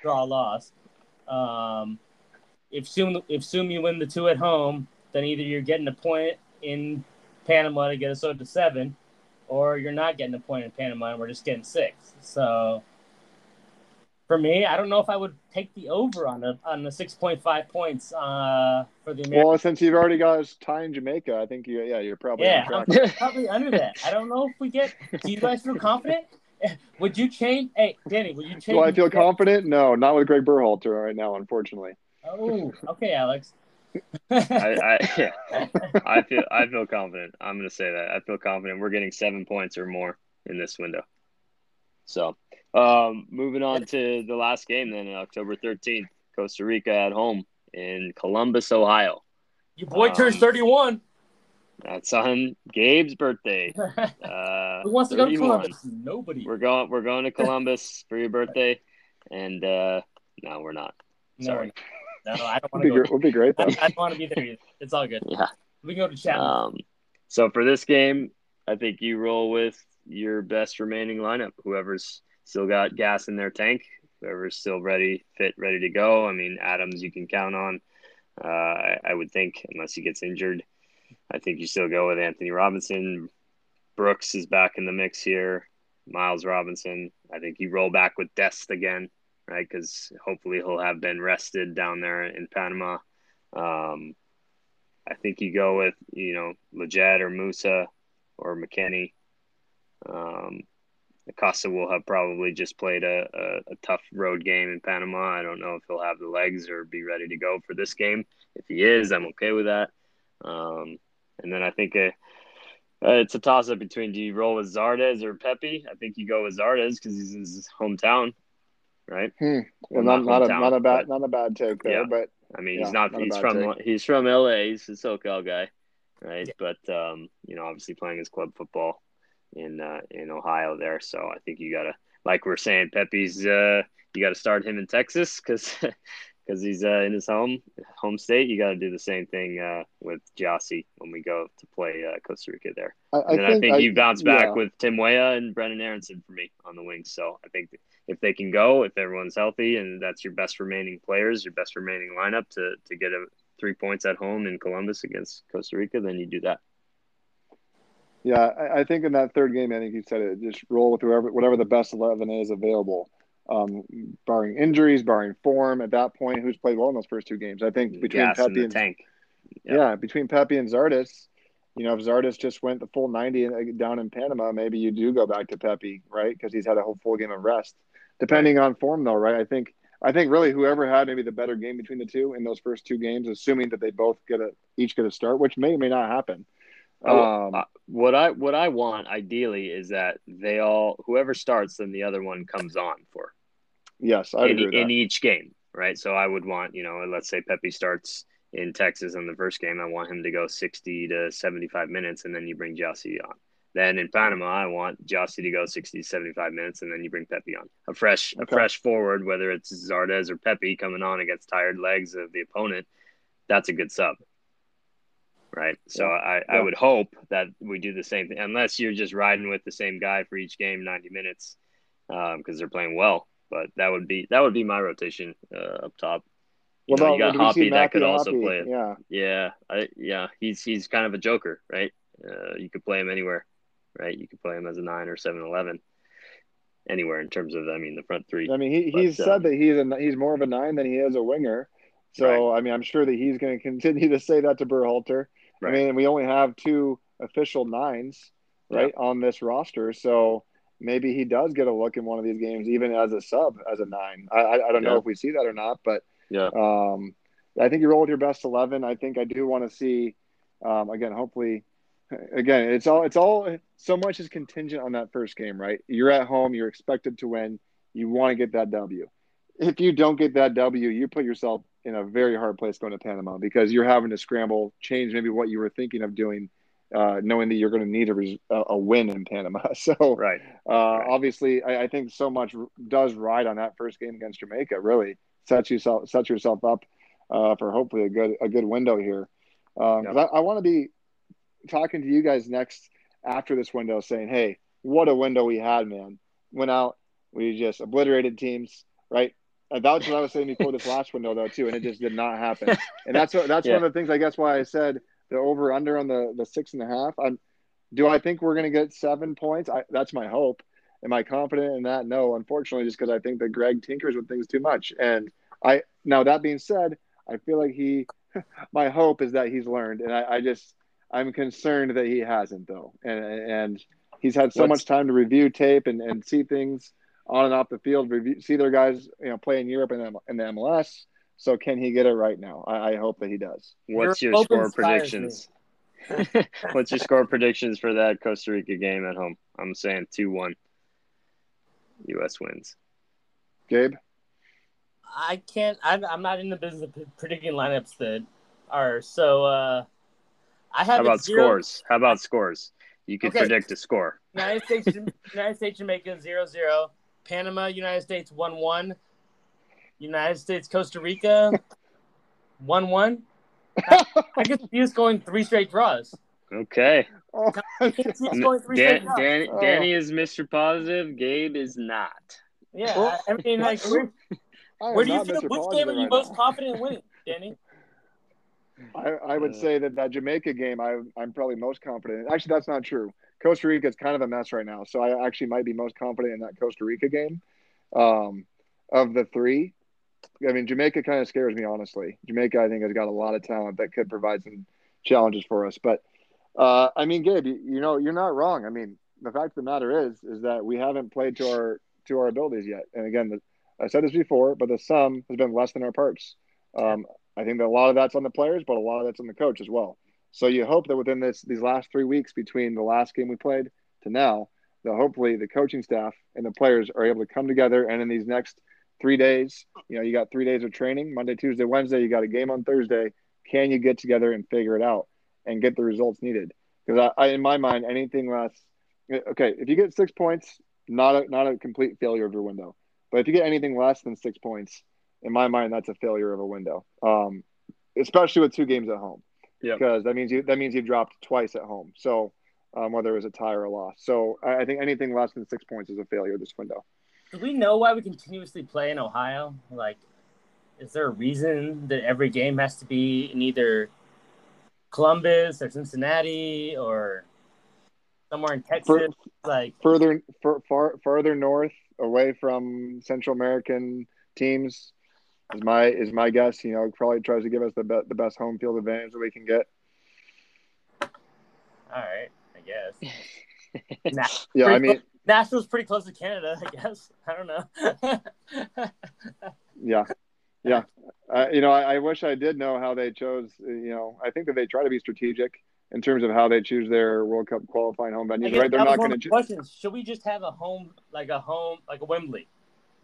Speaker 3: draw loss. Um, if soon if soon you win the two at home, then either you're getting a point in Panama to get us up to seven, or you're not getting a point in Panama and we're just getting six. So for me, I don't know if I would take the over on a on the six point five points uh, for the American.
Speaker 2: Well, since you've already got us tying Jamaica, I think you, yeah, you're probably
Speaker 3: yeah, probably under that. I don't know if we get. Do you guys feel confident? Would you change? Hey, Danny, would you change?
Speaker 2: Do I feel confident? No, not with Greg Berhalter right now, unfortunately.
Speaker 3: Oh, okay, Alex.
Speaker 4: I, I, yeah, I feel I feel confident. I'm going to say that I feel confident. We're getting seven points or more in this window. So, um, moving on to the last game then, October 13th, Costa Rica at home in Columbus, Ohio.
Speaker 3: Your boy turns
Speaker 4: Um,
Speaker 3: thirty one.
Speaker 4: That's on Gabe's birthday. Uh,
Speaker 3: Who wants to go to Columbus? Nobody.
Speaker 4: We're going. We're going to Columbus for your birthday, and uh, no, we're not.
Speaker 3: no,
Speaker 4: sorry.
Speaker 3: no, I don't
Speaker 2: Would
Speaker 3: want
Speaker 2: be,
Speaker 3: to
Speaker 2: great,
Speaker 3: go.
Speaker 2: would be great
Speaker 3: I,
Speaker 2: though.
Speaker 3: I don't want to be there either. It's all good.
Speaker 4: Yeah.
Speaker 3: We can go to Chapman.
Speaker 4: Um, So for this game, I think you roll with your best remaining lineup. Whoever's still got gas in their tank, whoever's still ready, fit, ready to go. I mean, Adams, you can count on. Uh, I, I would think, unless he gets injured, I think you still go with Antonee Robinson. Brooks is back in the mix here. Miles Robinson. I think you roll back with Dest again, right? Because hopefully he'll have been rested down there in Panama. Um, I think you go with you know Lletget or Musah or McKennie. Um, Acosta will have probably just played a, a, a, tough road game in Panama. I don't know if he'll have the legs or be ready to go for this game. If he is, I'm okay with that. Um, and then I think a, uh, it's a toss up between do you roll with Zardes or Pepi? I think you go with Zardes because he's in his hometown, right?
Speaker 2: Hmm. Well, not, not, hometown, a, not a bad not a bad take there, yeah. but
Speaker 4: I mean yeah, he's not, not he's from take. he's from LA. He's a SoCal guy, right? Yeah. But um, you know, obviously playing his club football in uh, in Ohio there. So I think you gotta like we're saying, Pepi's uh, you got to start him in Texas because because he's uh, in his home home state. You got to do the same thing uh, with Gyasi when we go to play uh, Costa Rica there. I, I and think, I think you bounce back yeah. with Tim Weah and Brenden Aaronson for me on the wings. So I think if they can go, if everyone's healthy, and that's your best remaining players, your best remaining lineup to to get a three points at home in Columbus against Costa Rica, then you do that.
Speaker 2: Yeah, I, I think in that third game, I think you said it. Just roll with whoever, whatever the best eleven is available um, barring injuries, barring form. At that point, who's played well in those first two games? I think between Gas Pepi and
Speaker 4: tank.
Speaker 2: Yep. Yeah, between Pepi and Zardes, you know, if Zardes just went the full 90 uh, down in Panama, maybe you do go back to Pepi, right? Because he's had a whole full game of rest. Depending on form, though, right? I think I think really whoever had maybe the better game between the two in those first two games, assuming that they both get a each get a start, which may or may not happen.
Speaker 4: Um, what I what I want ideally is that they all whoever starts, then the other one comes on for.
Speaker 2: Yes, I
Speaker 4: in, in each game, right? So I would want you know, let's say Pepi starts in Texas in the first game, I want him to go sixty to seventy five minutes, and then you bring Gyasi on. Then in Panama, I want Gyasi to go 60 to 75 minutes, and then you bring Pepi on. A fresh, okay. a fresh forward, whether it's Zardes or Pepi coming on against tired legs of the opponent, that's a good sub right? So I, I would hope that we do the same thing, unless you're just riding with the same guy for each game, 90 minutes, because um, they're playing well. But that would be that would be my rotation uh, up top. You well, know, you got Hoppe that could also Hoppe? play it.
Speaker 2: Yeah,
Speaker 4: yeah, I, yeah. He's he's kind of a joker, right? Uh, you could play him anywhere, right? You could play him as a nine or seven eleven, anywhere in terms of I mean the front three.
Speaker 2: I mean he, he's but, said um, that he's a he's more of a nine than he is a winger. So right. I mean I'm sure that he's going to continue to say that to Berhalter. Right. I mean, we only have two official nines, right, yeah. on this roster. So maybe he does get a look in one of these games, even as a sub, as a nine. I, I, I don't yeah. know if we see that or not, but
Speaker 4: yeah,
Speaker 2: um, I think you roll with your best eleven. I think I do want to see, um, again, hopefully, again, it's all it's all so much is contingent on that first game, right? You're at home, you're expected to win, you want to get that W. If you don't get that W, you put yourself in a very hard place going to Panama because you're having to scramble, change maybe what you were thinking of doing, uh, knowing that you're going to need a, a win in Panama. So,
Speaker 4: right.
Speaker 2: Uh, right. obviously, I, I, think so much does ride on that first game against Jamaica. Really sets yourself sets yourself up uh, for hopefully a good a good window here. Um, yep. I, I want to be talking to you guys next after this window, saying, "Hey, what a window we had, man! Went out, we just obliterated teams, right? And that's what I was saying before this last window though too, and it just did not happen. And that's what, that's yeah. one of the things I guess why I said the over under on the the six and a half. I'm, do I think we're going to get seven points? I, that's my hope. Am I confident in that? No, unfortunately, just because I think that Greg tinkers with things too much. And I now that being said, I feel like he. my hope is that he's learned, and I, I just I'm concerned that he hasn't though, and and he's had so What's, much time to review tape and and see things on and off the field, review, see their guys, you know, play in Europe and in the MLS. So can he get it right now? I, I hope that he does.
Speaker 4: What's your, your score predictions? What's your score predictions for that Costa Rica game at home? I'm saying two one. U.S. wins.
Speaker 2: Gabe.
Speaker 3: I can't. I'm, I'm not in the business of predicting lineups that are so. Uh, I have.
Speaker 4: How about zero... scores? How about scores? You could okay. predict a score.
Speaker 3: United States, United States, Jamaica, zero zero. Panama, United States, 1 1. United States, Costa Rica, 1 1. I, I could see us going three straight draws.
Speaker 4: Okay.
Speaker 2: Oh,
Speaker 3: Kansas City's going three
Speaker 4: Dan. Dan,
Speaker 2: Oh.
Speaker 4: Danny is Mr. Positive. Gabe is not.
Speaker 3: Yeah,
Speaker 2: Well,
Speaker 3: I I mean, like, where, where do you feel?
Speaker 2: Mr.
Speaker 3: Which
Speaker 2: Positive
Speaker 3: game are you
Speaker 2: right
Speaker 3: most
Speaker 2: now.
Speaker 3: confident in winning, Danny?
Speaker 2: I, I would
Speaker 4: Uh,
Speaker 2: say that that Jamaica game, I, I'm probably most confident. in. Actually, that's not true. Costa Rica is kind of a mess right now, so I actually might be most confident in that Costa Rica game. Um, of the three, I mean, Jamaica kind of scares me honestly. Jamaica, I think, has got a lot of talent that could provide some challenges for us. But uh, I mean, Gabe, you, you know, you're not wrong. I mean, the fact of the matter is, is that we haven't played to our to our abilities yet. And again, the, I said this before, but the sum has been less than our parts. Um, I think that a lot of that's on the players, but a lot of that's on the coach as well. So you hope that within this these last three weeks between the last game we played to now, that hopefully the coaching staff and the players are able to come together and in these next three days, you know, you got three days of training, Monday, Tuesday, Wednesday, you got a game on Thursday. Can you get together and figure it out and get the results needed? Because I, I in my mind, anything less okay, if you get six points, not a not a complete failure of your window. But if you get anything less than six points, in my mind, that's a failure of a window. Um, especially with two games at home,
Speaker 4: Yep.
Speaker 2: because that means you that means you've dropped twice at home. So um, whether it was a tie or a loss, so I, I think anything less than six points is a failure this window.
Speaker 3: Do we know why we continuously play in Ohio? Like, is there a reason that every game has to be in either Columbus or Cincinnati or somewhere in Texas?
Speaker 2: For,
Speaker 3: like,
Speaker 2: further far, far farther north, away from Central American teams, is my is my guess. You know, probably tries to give us the be, the best home field advantage that we can get.
Speaker 3: all right, I guess. Nah,
Speaker 2: Yeah, I mean,
Speaker 3: Nashville's pretty close to Canada, I guess. I don't know.
Speaker 2: Yeah, yeah. Uh, you know, I, I wish I did know how they chose. uh, You know, I think that they try to be strategic in terms of how they choose their World Cup qualifying home
Speaker 3: I
Speaker 2: venues. Right? They're not going to.
Speaker 3: the questions. Should we just have a home, like a home, like a Wembley?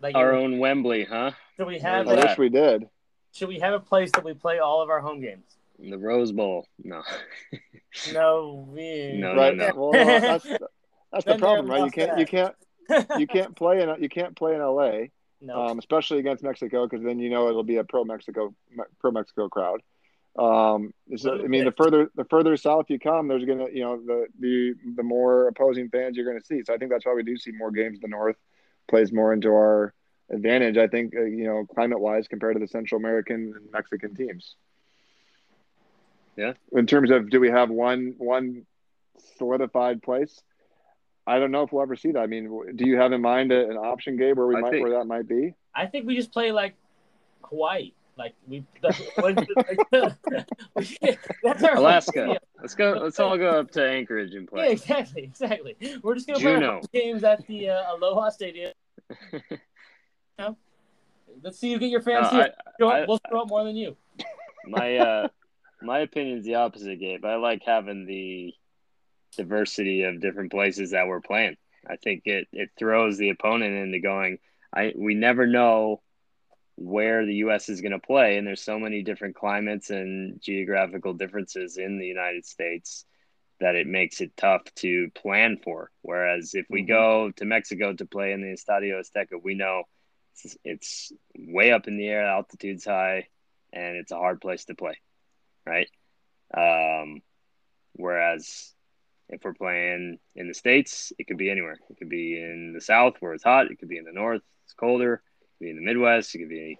Speaker 3: Like,
Speaker 4: Our own Wembley, huh?
Speaker 3: should we have?
Speaker 2: I
Speaker 4: Where's
Speaker 2: wish we did.
Speaker 3: should we have a place that we play all of our home games?
Speaker 4: The Rose Bowl. No.
Speaker 3: No, we.
Speaker 4: No,
Speaker 2: right?
Speaker 4: no.
Speaker 2: Well, no, that's that's the
Speaker 3: Been there,
Speaker 2: problem, right? You can't you can't you can't play in you can't play in LA,
Speaker 3: no.
Speaker 2: um, especially against Mexico, because then you know it'll be a pro Mexico pro Mexico crowd. Um, so, I mean, the further the further south you come, there's gonna you know the the the more opposing fans you're gonna see. So I think that's why we do see more games in the north. Plays more into our advantage, I think. Uh, you know, climate wise, compared to the Central American and Mexican teams.
Speaker 4: Yeah.
Speaker 2: In terms of, do we have one one solidified place? I don't know if we'll ever see that. I mean, do you have in mind a, an option, Gabe, where we
Speaker 4: I
Speaker 2: might
Speaker 4: think-
Speaker 2: where that might be?
Speaker 3: I think we just play like Hawaii. Like we, the, that's our
Speaker 4: Alaska. Let's go. Let's all go up to Anchorage and
Speaker 3: Yeah,
Speaker 4: play.
Speaker 3: exactly, exactly. We're just gonna play our games at the uh, Aloha Stadium. Let's see you get your fans
Speaker 4: No,
Speaker 3: here. Show
Speaker 4: I-
Speaker 3: we'll throw up more than you.
Speaker 4: my uh, my opinion is the opposite, Gabe. I like having the diversity of different places that we're playing. I think it it throws the opponent into going. I we never know where the U.S. is going to play, and there's so many different climates and geographical differences in the United States that it makes it tough to plan for. Whereas if we
Speaker 2: Mhm.
Speaker 4: go to Mexico to play in the Estadio Azteca, we know it's, it's way up in the air, altitude's high, and it's a hard place to play, right? Um, whereas if we're playing in the states, it could be anywhere. It could be in the south where it's hot. It could be in the north, it's colder. It could be in the Midwest. It could be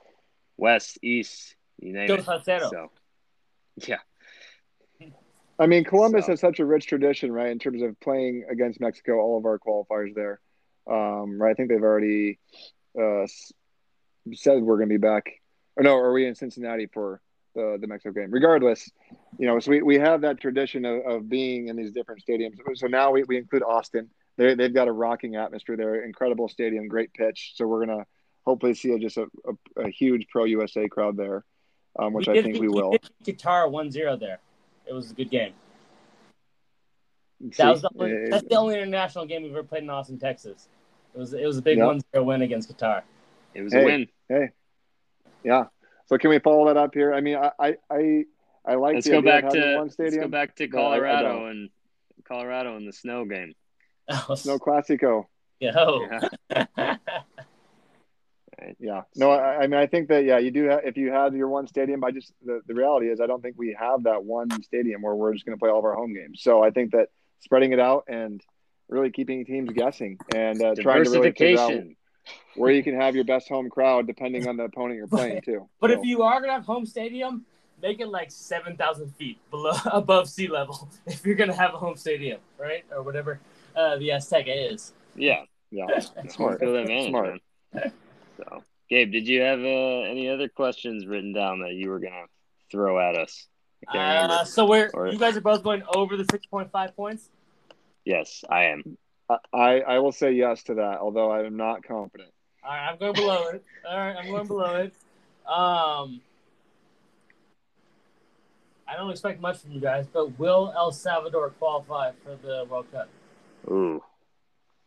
Speaker 4: west, east, you name
Speaker 3: Go
Speaker 4: it.
Speaker 3: Salcero.
Speaker 4: So, yeah,
Speaker 2: I mean, Columbus
Speaker 4: So-
Speaker 2: has such a rich tradition, right, in terms of playing against Mexico. All of our qualifiers there, um, right? I think they've already uh, said we're going to be back. Or no, are we in Cincinnati for the the Mexico game? Regardless, you know, so we, we have that tradition of, of being in these different stadiums. So now we, we include Austin. They they've got a rocking atmosphere there, incredible stadium, great pitch. So we're gonna hopefully see a, just a, a, a huge pro USA crowd there, um, which I think
Speaker 3: beat-
Speaker 2: we will.
Speaker 3: Qatar beat 1-0 there. It was a good game.
Speaker 2: See,
Speaker 3: That was the only, that's the only international game we've ever played in Austin, Texas. It was it was a big
Speaker 2: Yeah.
Speaker 3: 1-0 win against Qatar.
Speaker 4: it was
Speaker 2: Hey.
Speaker 4: a win.
Speaker 2: Hey, yeah. So can we follow that up here? I mean, I I I, I like
Speaker 4: Let's
Speaker 2: the
Speaker 4: go
Speaker 2: idea
Speaker 4: back
Speaker 2: having
Speaker 4: to
Speaker 2: one
Speaker 4: let's go back to
Speaker 2: but I- I
Speaker 4: Colorado and Colorado in the snow game.
Speaker 2: No Classico.
Speaker 3: Yo.
Speaker 4: Yeah.
Speaker 2: Yeah. No, I, I mean, I think that yeah, you do. Have, if you had your one stadium, I just the, the reality is, I don't think we have that one stadium where we're just going to play all of our home games. So I think that spreading it out and really keeping teams guessing and uh, trying to really figure out
Speaker 4: Diversification.
Speaker 2: Where you can have your best home crowd depending on the opponent you're playing too.
Speaker 3: But
Speaker 2: So,
Speaker 3: if you are gonna have home stadium, make it like seven thousand feet below above sea level. If you're gonna have a home stadium, right, or whatever uh, the Azteca is.
Speaker 4: Yeah.
Speaker 2: yeah,
Speaker 4: Home
Speaker 2: smart,
Speaker 4: field advantage,
Speaker 2: smart.
Speaker 4: man. So, Gabe, did you have uh, any other questions written down that you were gonna throw at us? I
Speaker 3: Uh, so we're
Speaker 4: Or-
Speaker 3: you guys are both going over the six point five points.
Speaker 4: Yes, I am.
Speaker 2: I I will say yes to that, although I am not confident.
Speaker 3: All right, I'm going below it. All right, I'm going below it. Um, I don't expect much from you guys, but will El Salvador qualify for the World Cup?
Speaker 4: Ooh.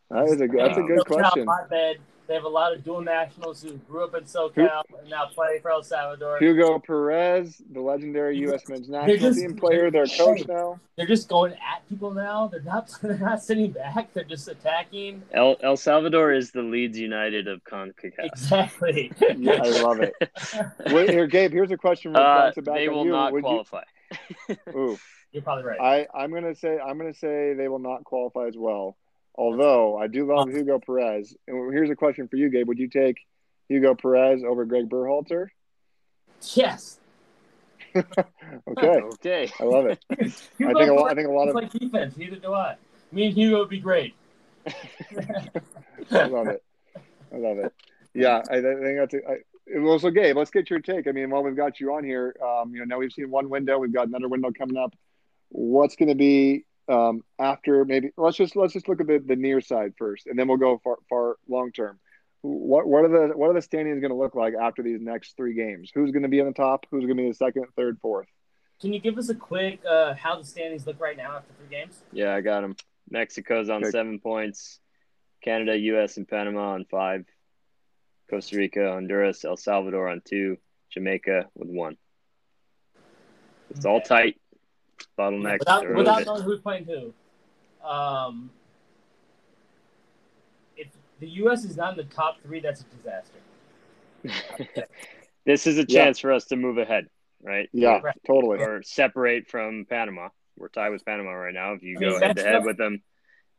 Speaker 2: That is a good, that's a
Speaker 4: Wow.
Speaker 2: good
Speaker 3: SoCal
Speaker 2: question.
Speaker 3: Hotbed. They have a lot of dual nationals who grew up in SoCal and now play for El Salvador.
Speaker 2: Hugo Perez, the legendary U.S. men's national
Speaker 3: just-
Speaker 2: team player, their coach now.
Speaker 3: They're just going at people now. They're not. They're not sitting back. They're just attacking.
Speaker 4: El El Salvador is the Leeds United of CONCACAF.
Speaker 3: Exactly.
Speaker 2: Yeah, I love it. Wait, here, Gabe. Here's a question. We'll
Speaker 4: Uh,
Speaker 2: bounce back
Speaker 4: they will
Speaker 2: you.
Speaker 4: not
Speaker 2: Would you-
Speaker 4: qualify.
Speaker 2: Ooh,
Speaker 3: You're probably right.
Speaker 2: I I'm gonna say I'm gonna say they will not qualify as well. Although I do love Hugo Perez. And here's a question for you, Gabe. Would you take Hugo Perez over Greg Berhalter?
Speaker 3: yes.
Speaker 2: Okay,
Speaker 4: Okay.
Speaker 2: I love it. I think a lot. I think a lot of.
Speaker 3: like defense. Neither do I. Me and Hugo would be great.
Speaker 2: I love it. I love it. Yeah, I, I think that's. A, I, well, so Gabe, let's get your take. I mean, while we've got you on here, um, you know, now we've seen one window, we've got another window coming up. What's going to be um, after? Maybe let's just let's just look at the, the near side first, and then we'll go far far long term. What what are the what are the standings going to look like after these next three games? Who's going to be on the top? Who's going to be the second, third, fourth?
Speaker 3: Can you give us a quick uh, how the standings look right now after three games?
Speaker 4: Yeah, I got them. Mexico's on
Speaker 2: Okay.
Speaker 4: seven points. Canada, U.S., and Panama on five. Costa Rica, Honduras, El Salvador on two. Jamaica with one. It's all tight. Bottlenecks.
Speaker 3: without without knowing who's playing who. Um, if the U.S. is not in the top three, that's a disaster.
Speaker 4: this is a
Speaker 2: Yeah.
Speaker 4: chance for us to move ahead, right?
Speaker 2: Yeah,
Speaker 3: Right.
Speaker 2: totally.
Speaker 4: Or separate from Panama. We're tied with Panama right now. If you
Speaker 3: I mean,
Speaker 4: go head to head with them,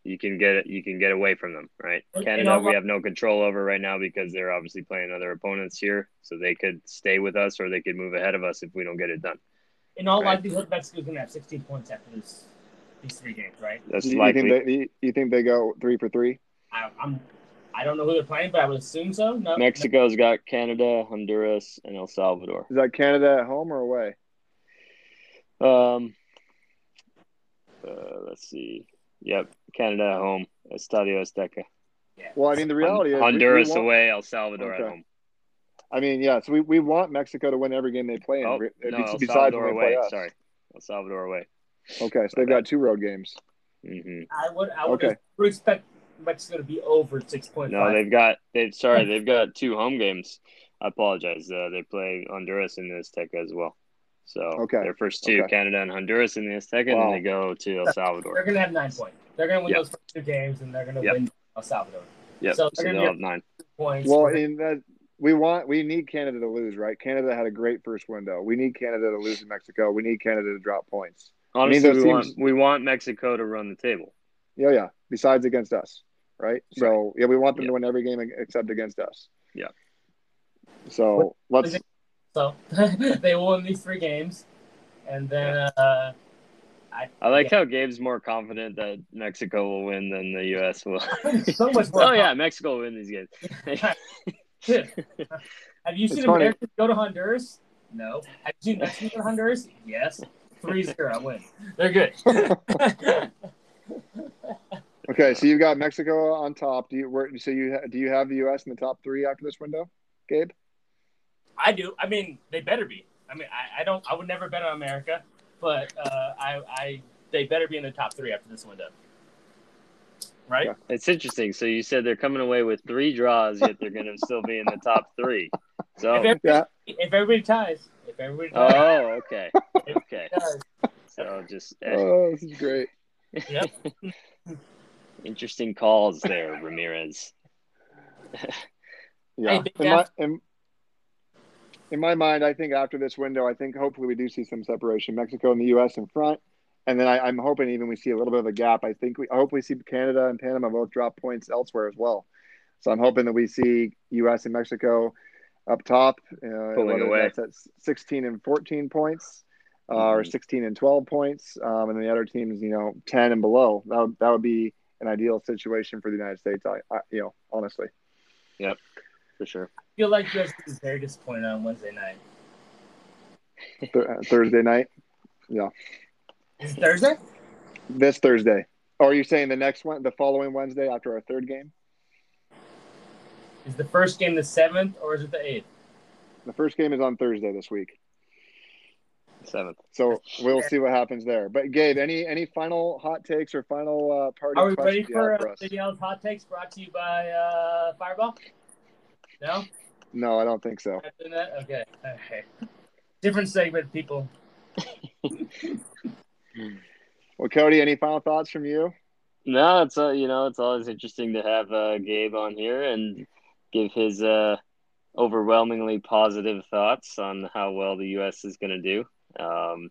Speaker 4: you can get you can get away from them, right?
Speaker 3: And- and
Speaker 4: Canada,
Speaker 3: all-
Speaker 4: we have no control over right now because they're obviously playing other opponents here, so they could stay with us or they could move ahead of us if we don't get it done.
Speaker 3: In all
Speaker 4: Right.
Speaker 3: likelihood, Mexico's going to have 16 points after this these three games, right?
Speaker 4: That's
Speaker 2: You, you
Speaker 4: likely.
Speaker 2: think they you, you think they go three for three?
Speaker 3: I, I'm. I don't know who they're playing, but I would assume so. No,
Speaker 4: Mexico's got Canada, Honduras, and El Salvador.
Speaker 2: Is that Canada at home or away?
Speaker 4: Um, uh, let's see. Yep, Canada at home, Estadio Azteca.
Speaker 3: Yeah.
Speaker 2: Well, I mean, the reality is we- we
Speaker 4: Honduras away, El Salvador at home.
Speaker 2: I mean, yeah. So we, we want Mexico to win every game they play in.
Speaker 4: Oh
Speaker 2: re-
Speaker 4: no,
Speaker 2: bes-
Speaker 4: El
Speaker 2: besides
Speaker 4: Salvador
Speaker 2: when they play
Speaker 4: away. Sorry, El Salvador away.
Speaker 2: Okay, so they've
Speaker 4: My
Speaker 2: got two road games.
Speaker 4: hmm
Speaker 3: I would. I would,
Speaker 2: Okay.
Speaker 3: expect Mexico to be over six 6.5.
Speaker 4: No, they've got they've sorry they've got two home games. I apologize. Uh, they play Honduras and the Azteca as well. So
Speaker 2: Okay.
Speaker 4: their first two,
Speaker 2: Okay.
Speaker 4: Canada and Honduras in the Azteca, and then they go to El Salvador.
Speaker 3: They're going to have nine points. They're going to win
Speaker 4: Yep.
Speaker 3: those first two games, and they're going to
Speaker 4: Yep.
Speaker 3: win El Salvador.
Speaker 4: Yeah,
Speaker 3: So
Speaker 4: So,
Speaker 3: they're gonna
Speaker 4: they'll have nine.
Speaker 3: Points.
Speaker 2: Well, in that we want we need Canada to lose, right? Canada had a great first window. We need Canada to lose in Mexico. We need Canada to drop points.
Speaker 4: Honestly,
Speaker 2: those
Speaker 4: we want we want Mexico to run the table.
Speaker 2: Yeah, yeah. Besides against us, right? So yeah, we want them
Speaker 4: Yeah.
Speaker 2: to win every game except against us.
Speaker 4: Yeah.
Speaker 2: So let's.
Speaker 3: so they will win these three games, and then uh, I,
Speaker 4: I like how Gabe's more confident that Mexico will win than the U.S. will.
Speaker 3: so much more.
Speaker 4: oh yeah, Mexico will win these games.
Speaker 3: Have you seen
Speaker 2: funny.
Speaker 3: Americans go to Honduras? No. Have you seen Mexicans go to Honduras? Yes. 3-0 win. They're good.
Speaker 2: Okay, so you've got Mexico on top. Do you where, so you do you have the U.S. in the top three after this window, Gabe?
Speaker 3: I do. I mean, they better be. I mean, I, I don't. I would never bet on America, but uh, I, I, they better be in the top three after this window. Right?
Speaker 2: Yeah.
Speaker 4: It's interesting. So you said they're coming away with three draws, yet they're going to still be in the top three. So,
Speaker 3: If, everybody,
Speaker 2: Yeah.
Speaker 3: if everybody ties, if everybody ties,
Speaker 4: oh, okay, okay.
Speaker 3: ties.
Speaker 4: So just eh,
Speaker 2: Oh, this is great.
Speaker 3: Yep.
Speaker 4: interesting calls there, Ramirez.
Speaker 2: Yeah.
Speaker 3: Hey,
Speaker 2: in, my, in, in my mind, I think after this window, I think hopefully we do see some separation. Mexico and the U.S. in front, and then I, I'm hoping even we see a little bit of a gap. I think we I hope we see Canada and Panama both drop points elsewhere as well. So I'm hoping that we see U.S. and Mexico up top, uh,
Speaker 4: Pulling away.
Speaker 2: that's at 16 and 14 points. Uh, Or
Speaker 4: Mhm.
Speaker 2: 16 and 12 points, um, and the other teams, you know, 10 and below. That would, that would be an ideal situation for the United States. I, I you know, honestly.
Speaker 4: Yep, for sure.
Speaker 3: I feel like you guys is very disappointed on Wednesday night.
Speaker 2: Th- Thursday night.
Speaker 3: Is it Thursday?
Speaker 2: This Thursday. Or are you saying the next one, the following Wednesday after our third game?
Speaker 3: Is the first game the seventh or is it the eighth?
Speaker 2: The first game is on Thursday this week,
Speaker 4: Seventh.
Speaker 2: so we'll see what happens there. But Gabe, any any final hot takes or final uh, party
Speaker 3: Are we ready for
Speaker 2: have
Speaker 3: uh,
Speaker 2: for?
Speaker 3: Danielle's hot takes brought to you by uh, Fireball? No,
Speaker 2: No, I don't think so.
Speaker 3: Not doing that. Okay, okay. Different segment, people.
Speaker 2: Well, Cody, any final thoughts from you?
Speaker 4: No, it's uh, you know it's always interesting to have uh, Gabe on here and give his uh, overwhelmingly positive thoughts on how well the U.S. is going to do. Um,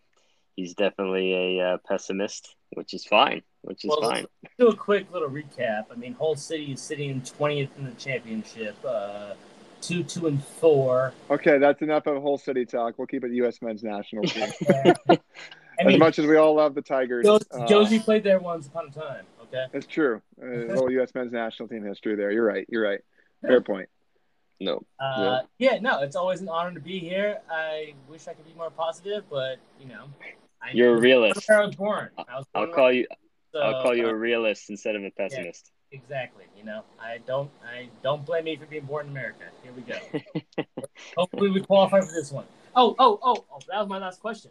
Speaker 4: he's definitely a uh, pessimist, which is fine. Which is
Speaker 3: Well,
Speaker 4: fine.
Speaker 3: Do a quick little recap. I mean, Hull City is sitting 20th in the championship, uh, two, two, and four.
Speaker 2: Okay, that's enough of Hull City talk. We'll keep it U.S. men's national team.
Speaker 3: I
Speaker 2: as much as we all love the Tigers,
Speaker 3: Jo-
Speaker 2: uh,
Speaker 3: Jozy played there once upon a time. Okay.
Speaker 2: that's true. Uh, a little U.S. men's national team history there. You're right. You're right. Fair point.
Speaker 4: No,
Speaker 3: Uh, yeah. no, it's always an honor to be here. I wish I could be more positive, but you know, I
Speaker 4: You're a realist.
Speaker 3: I was born. I was
Speaker 4: I'll
Speaker 3: born
Speaker 4: call you.
Speaker 3: so,
Speaker 4: I'll call you
Speaker 3: uh,
Speaker 4: a realist instead of a pessimist.
Speaker 3: exactly. You know, I don't. I don't blame me for being born in America. Here we go. Hopefully, we qualify for this one. Oh, oh, oh, oh! That was my last question.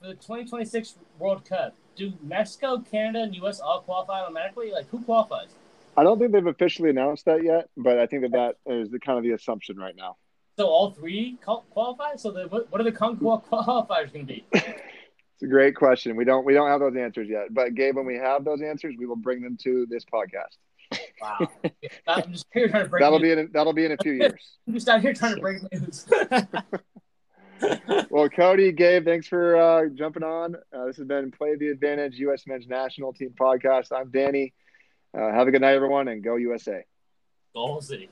Speaker 3: For the 2026 World Cup, do Mexico, Canada, and U.S. all qualify automatically? Like, who qualifies?
Speaker 2: I don't think they've officially announced that yet, but I think that that is the kind of the assumption right now.
Speaker 3: So all three qualify. So the, what, are the con- mm-hmm. qualifiers going to be?
Speaker 2: It's a great question. We don't we don't have those answers yet, but Gabe, when we have those answers, we will bring them to this podcast.
Speaker 3: Wow. I'm just here trying to break.
Speaker 2: That'll
Speaker 3: news.
Speaker 2: be in that'll be in a few years.
Speaker 3: I'm just out here trying to break news.
Speaker 2: Well, Cody, Gabe, thanks for uh, jumping on. Uh, this has been Play the Advantage U.S. Men's National Team Podcast. I'm Danny. Uh, have a good night, everyone, and go USA.
Speaker 3: Goal City.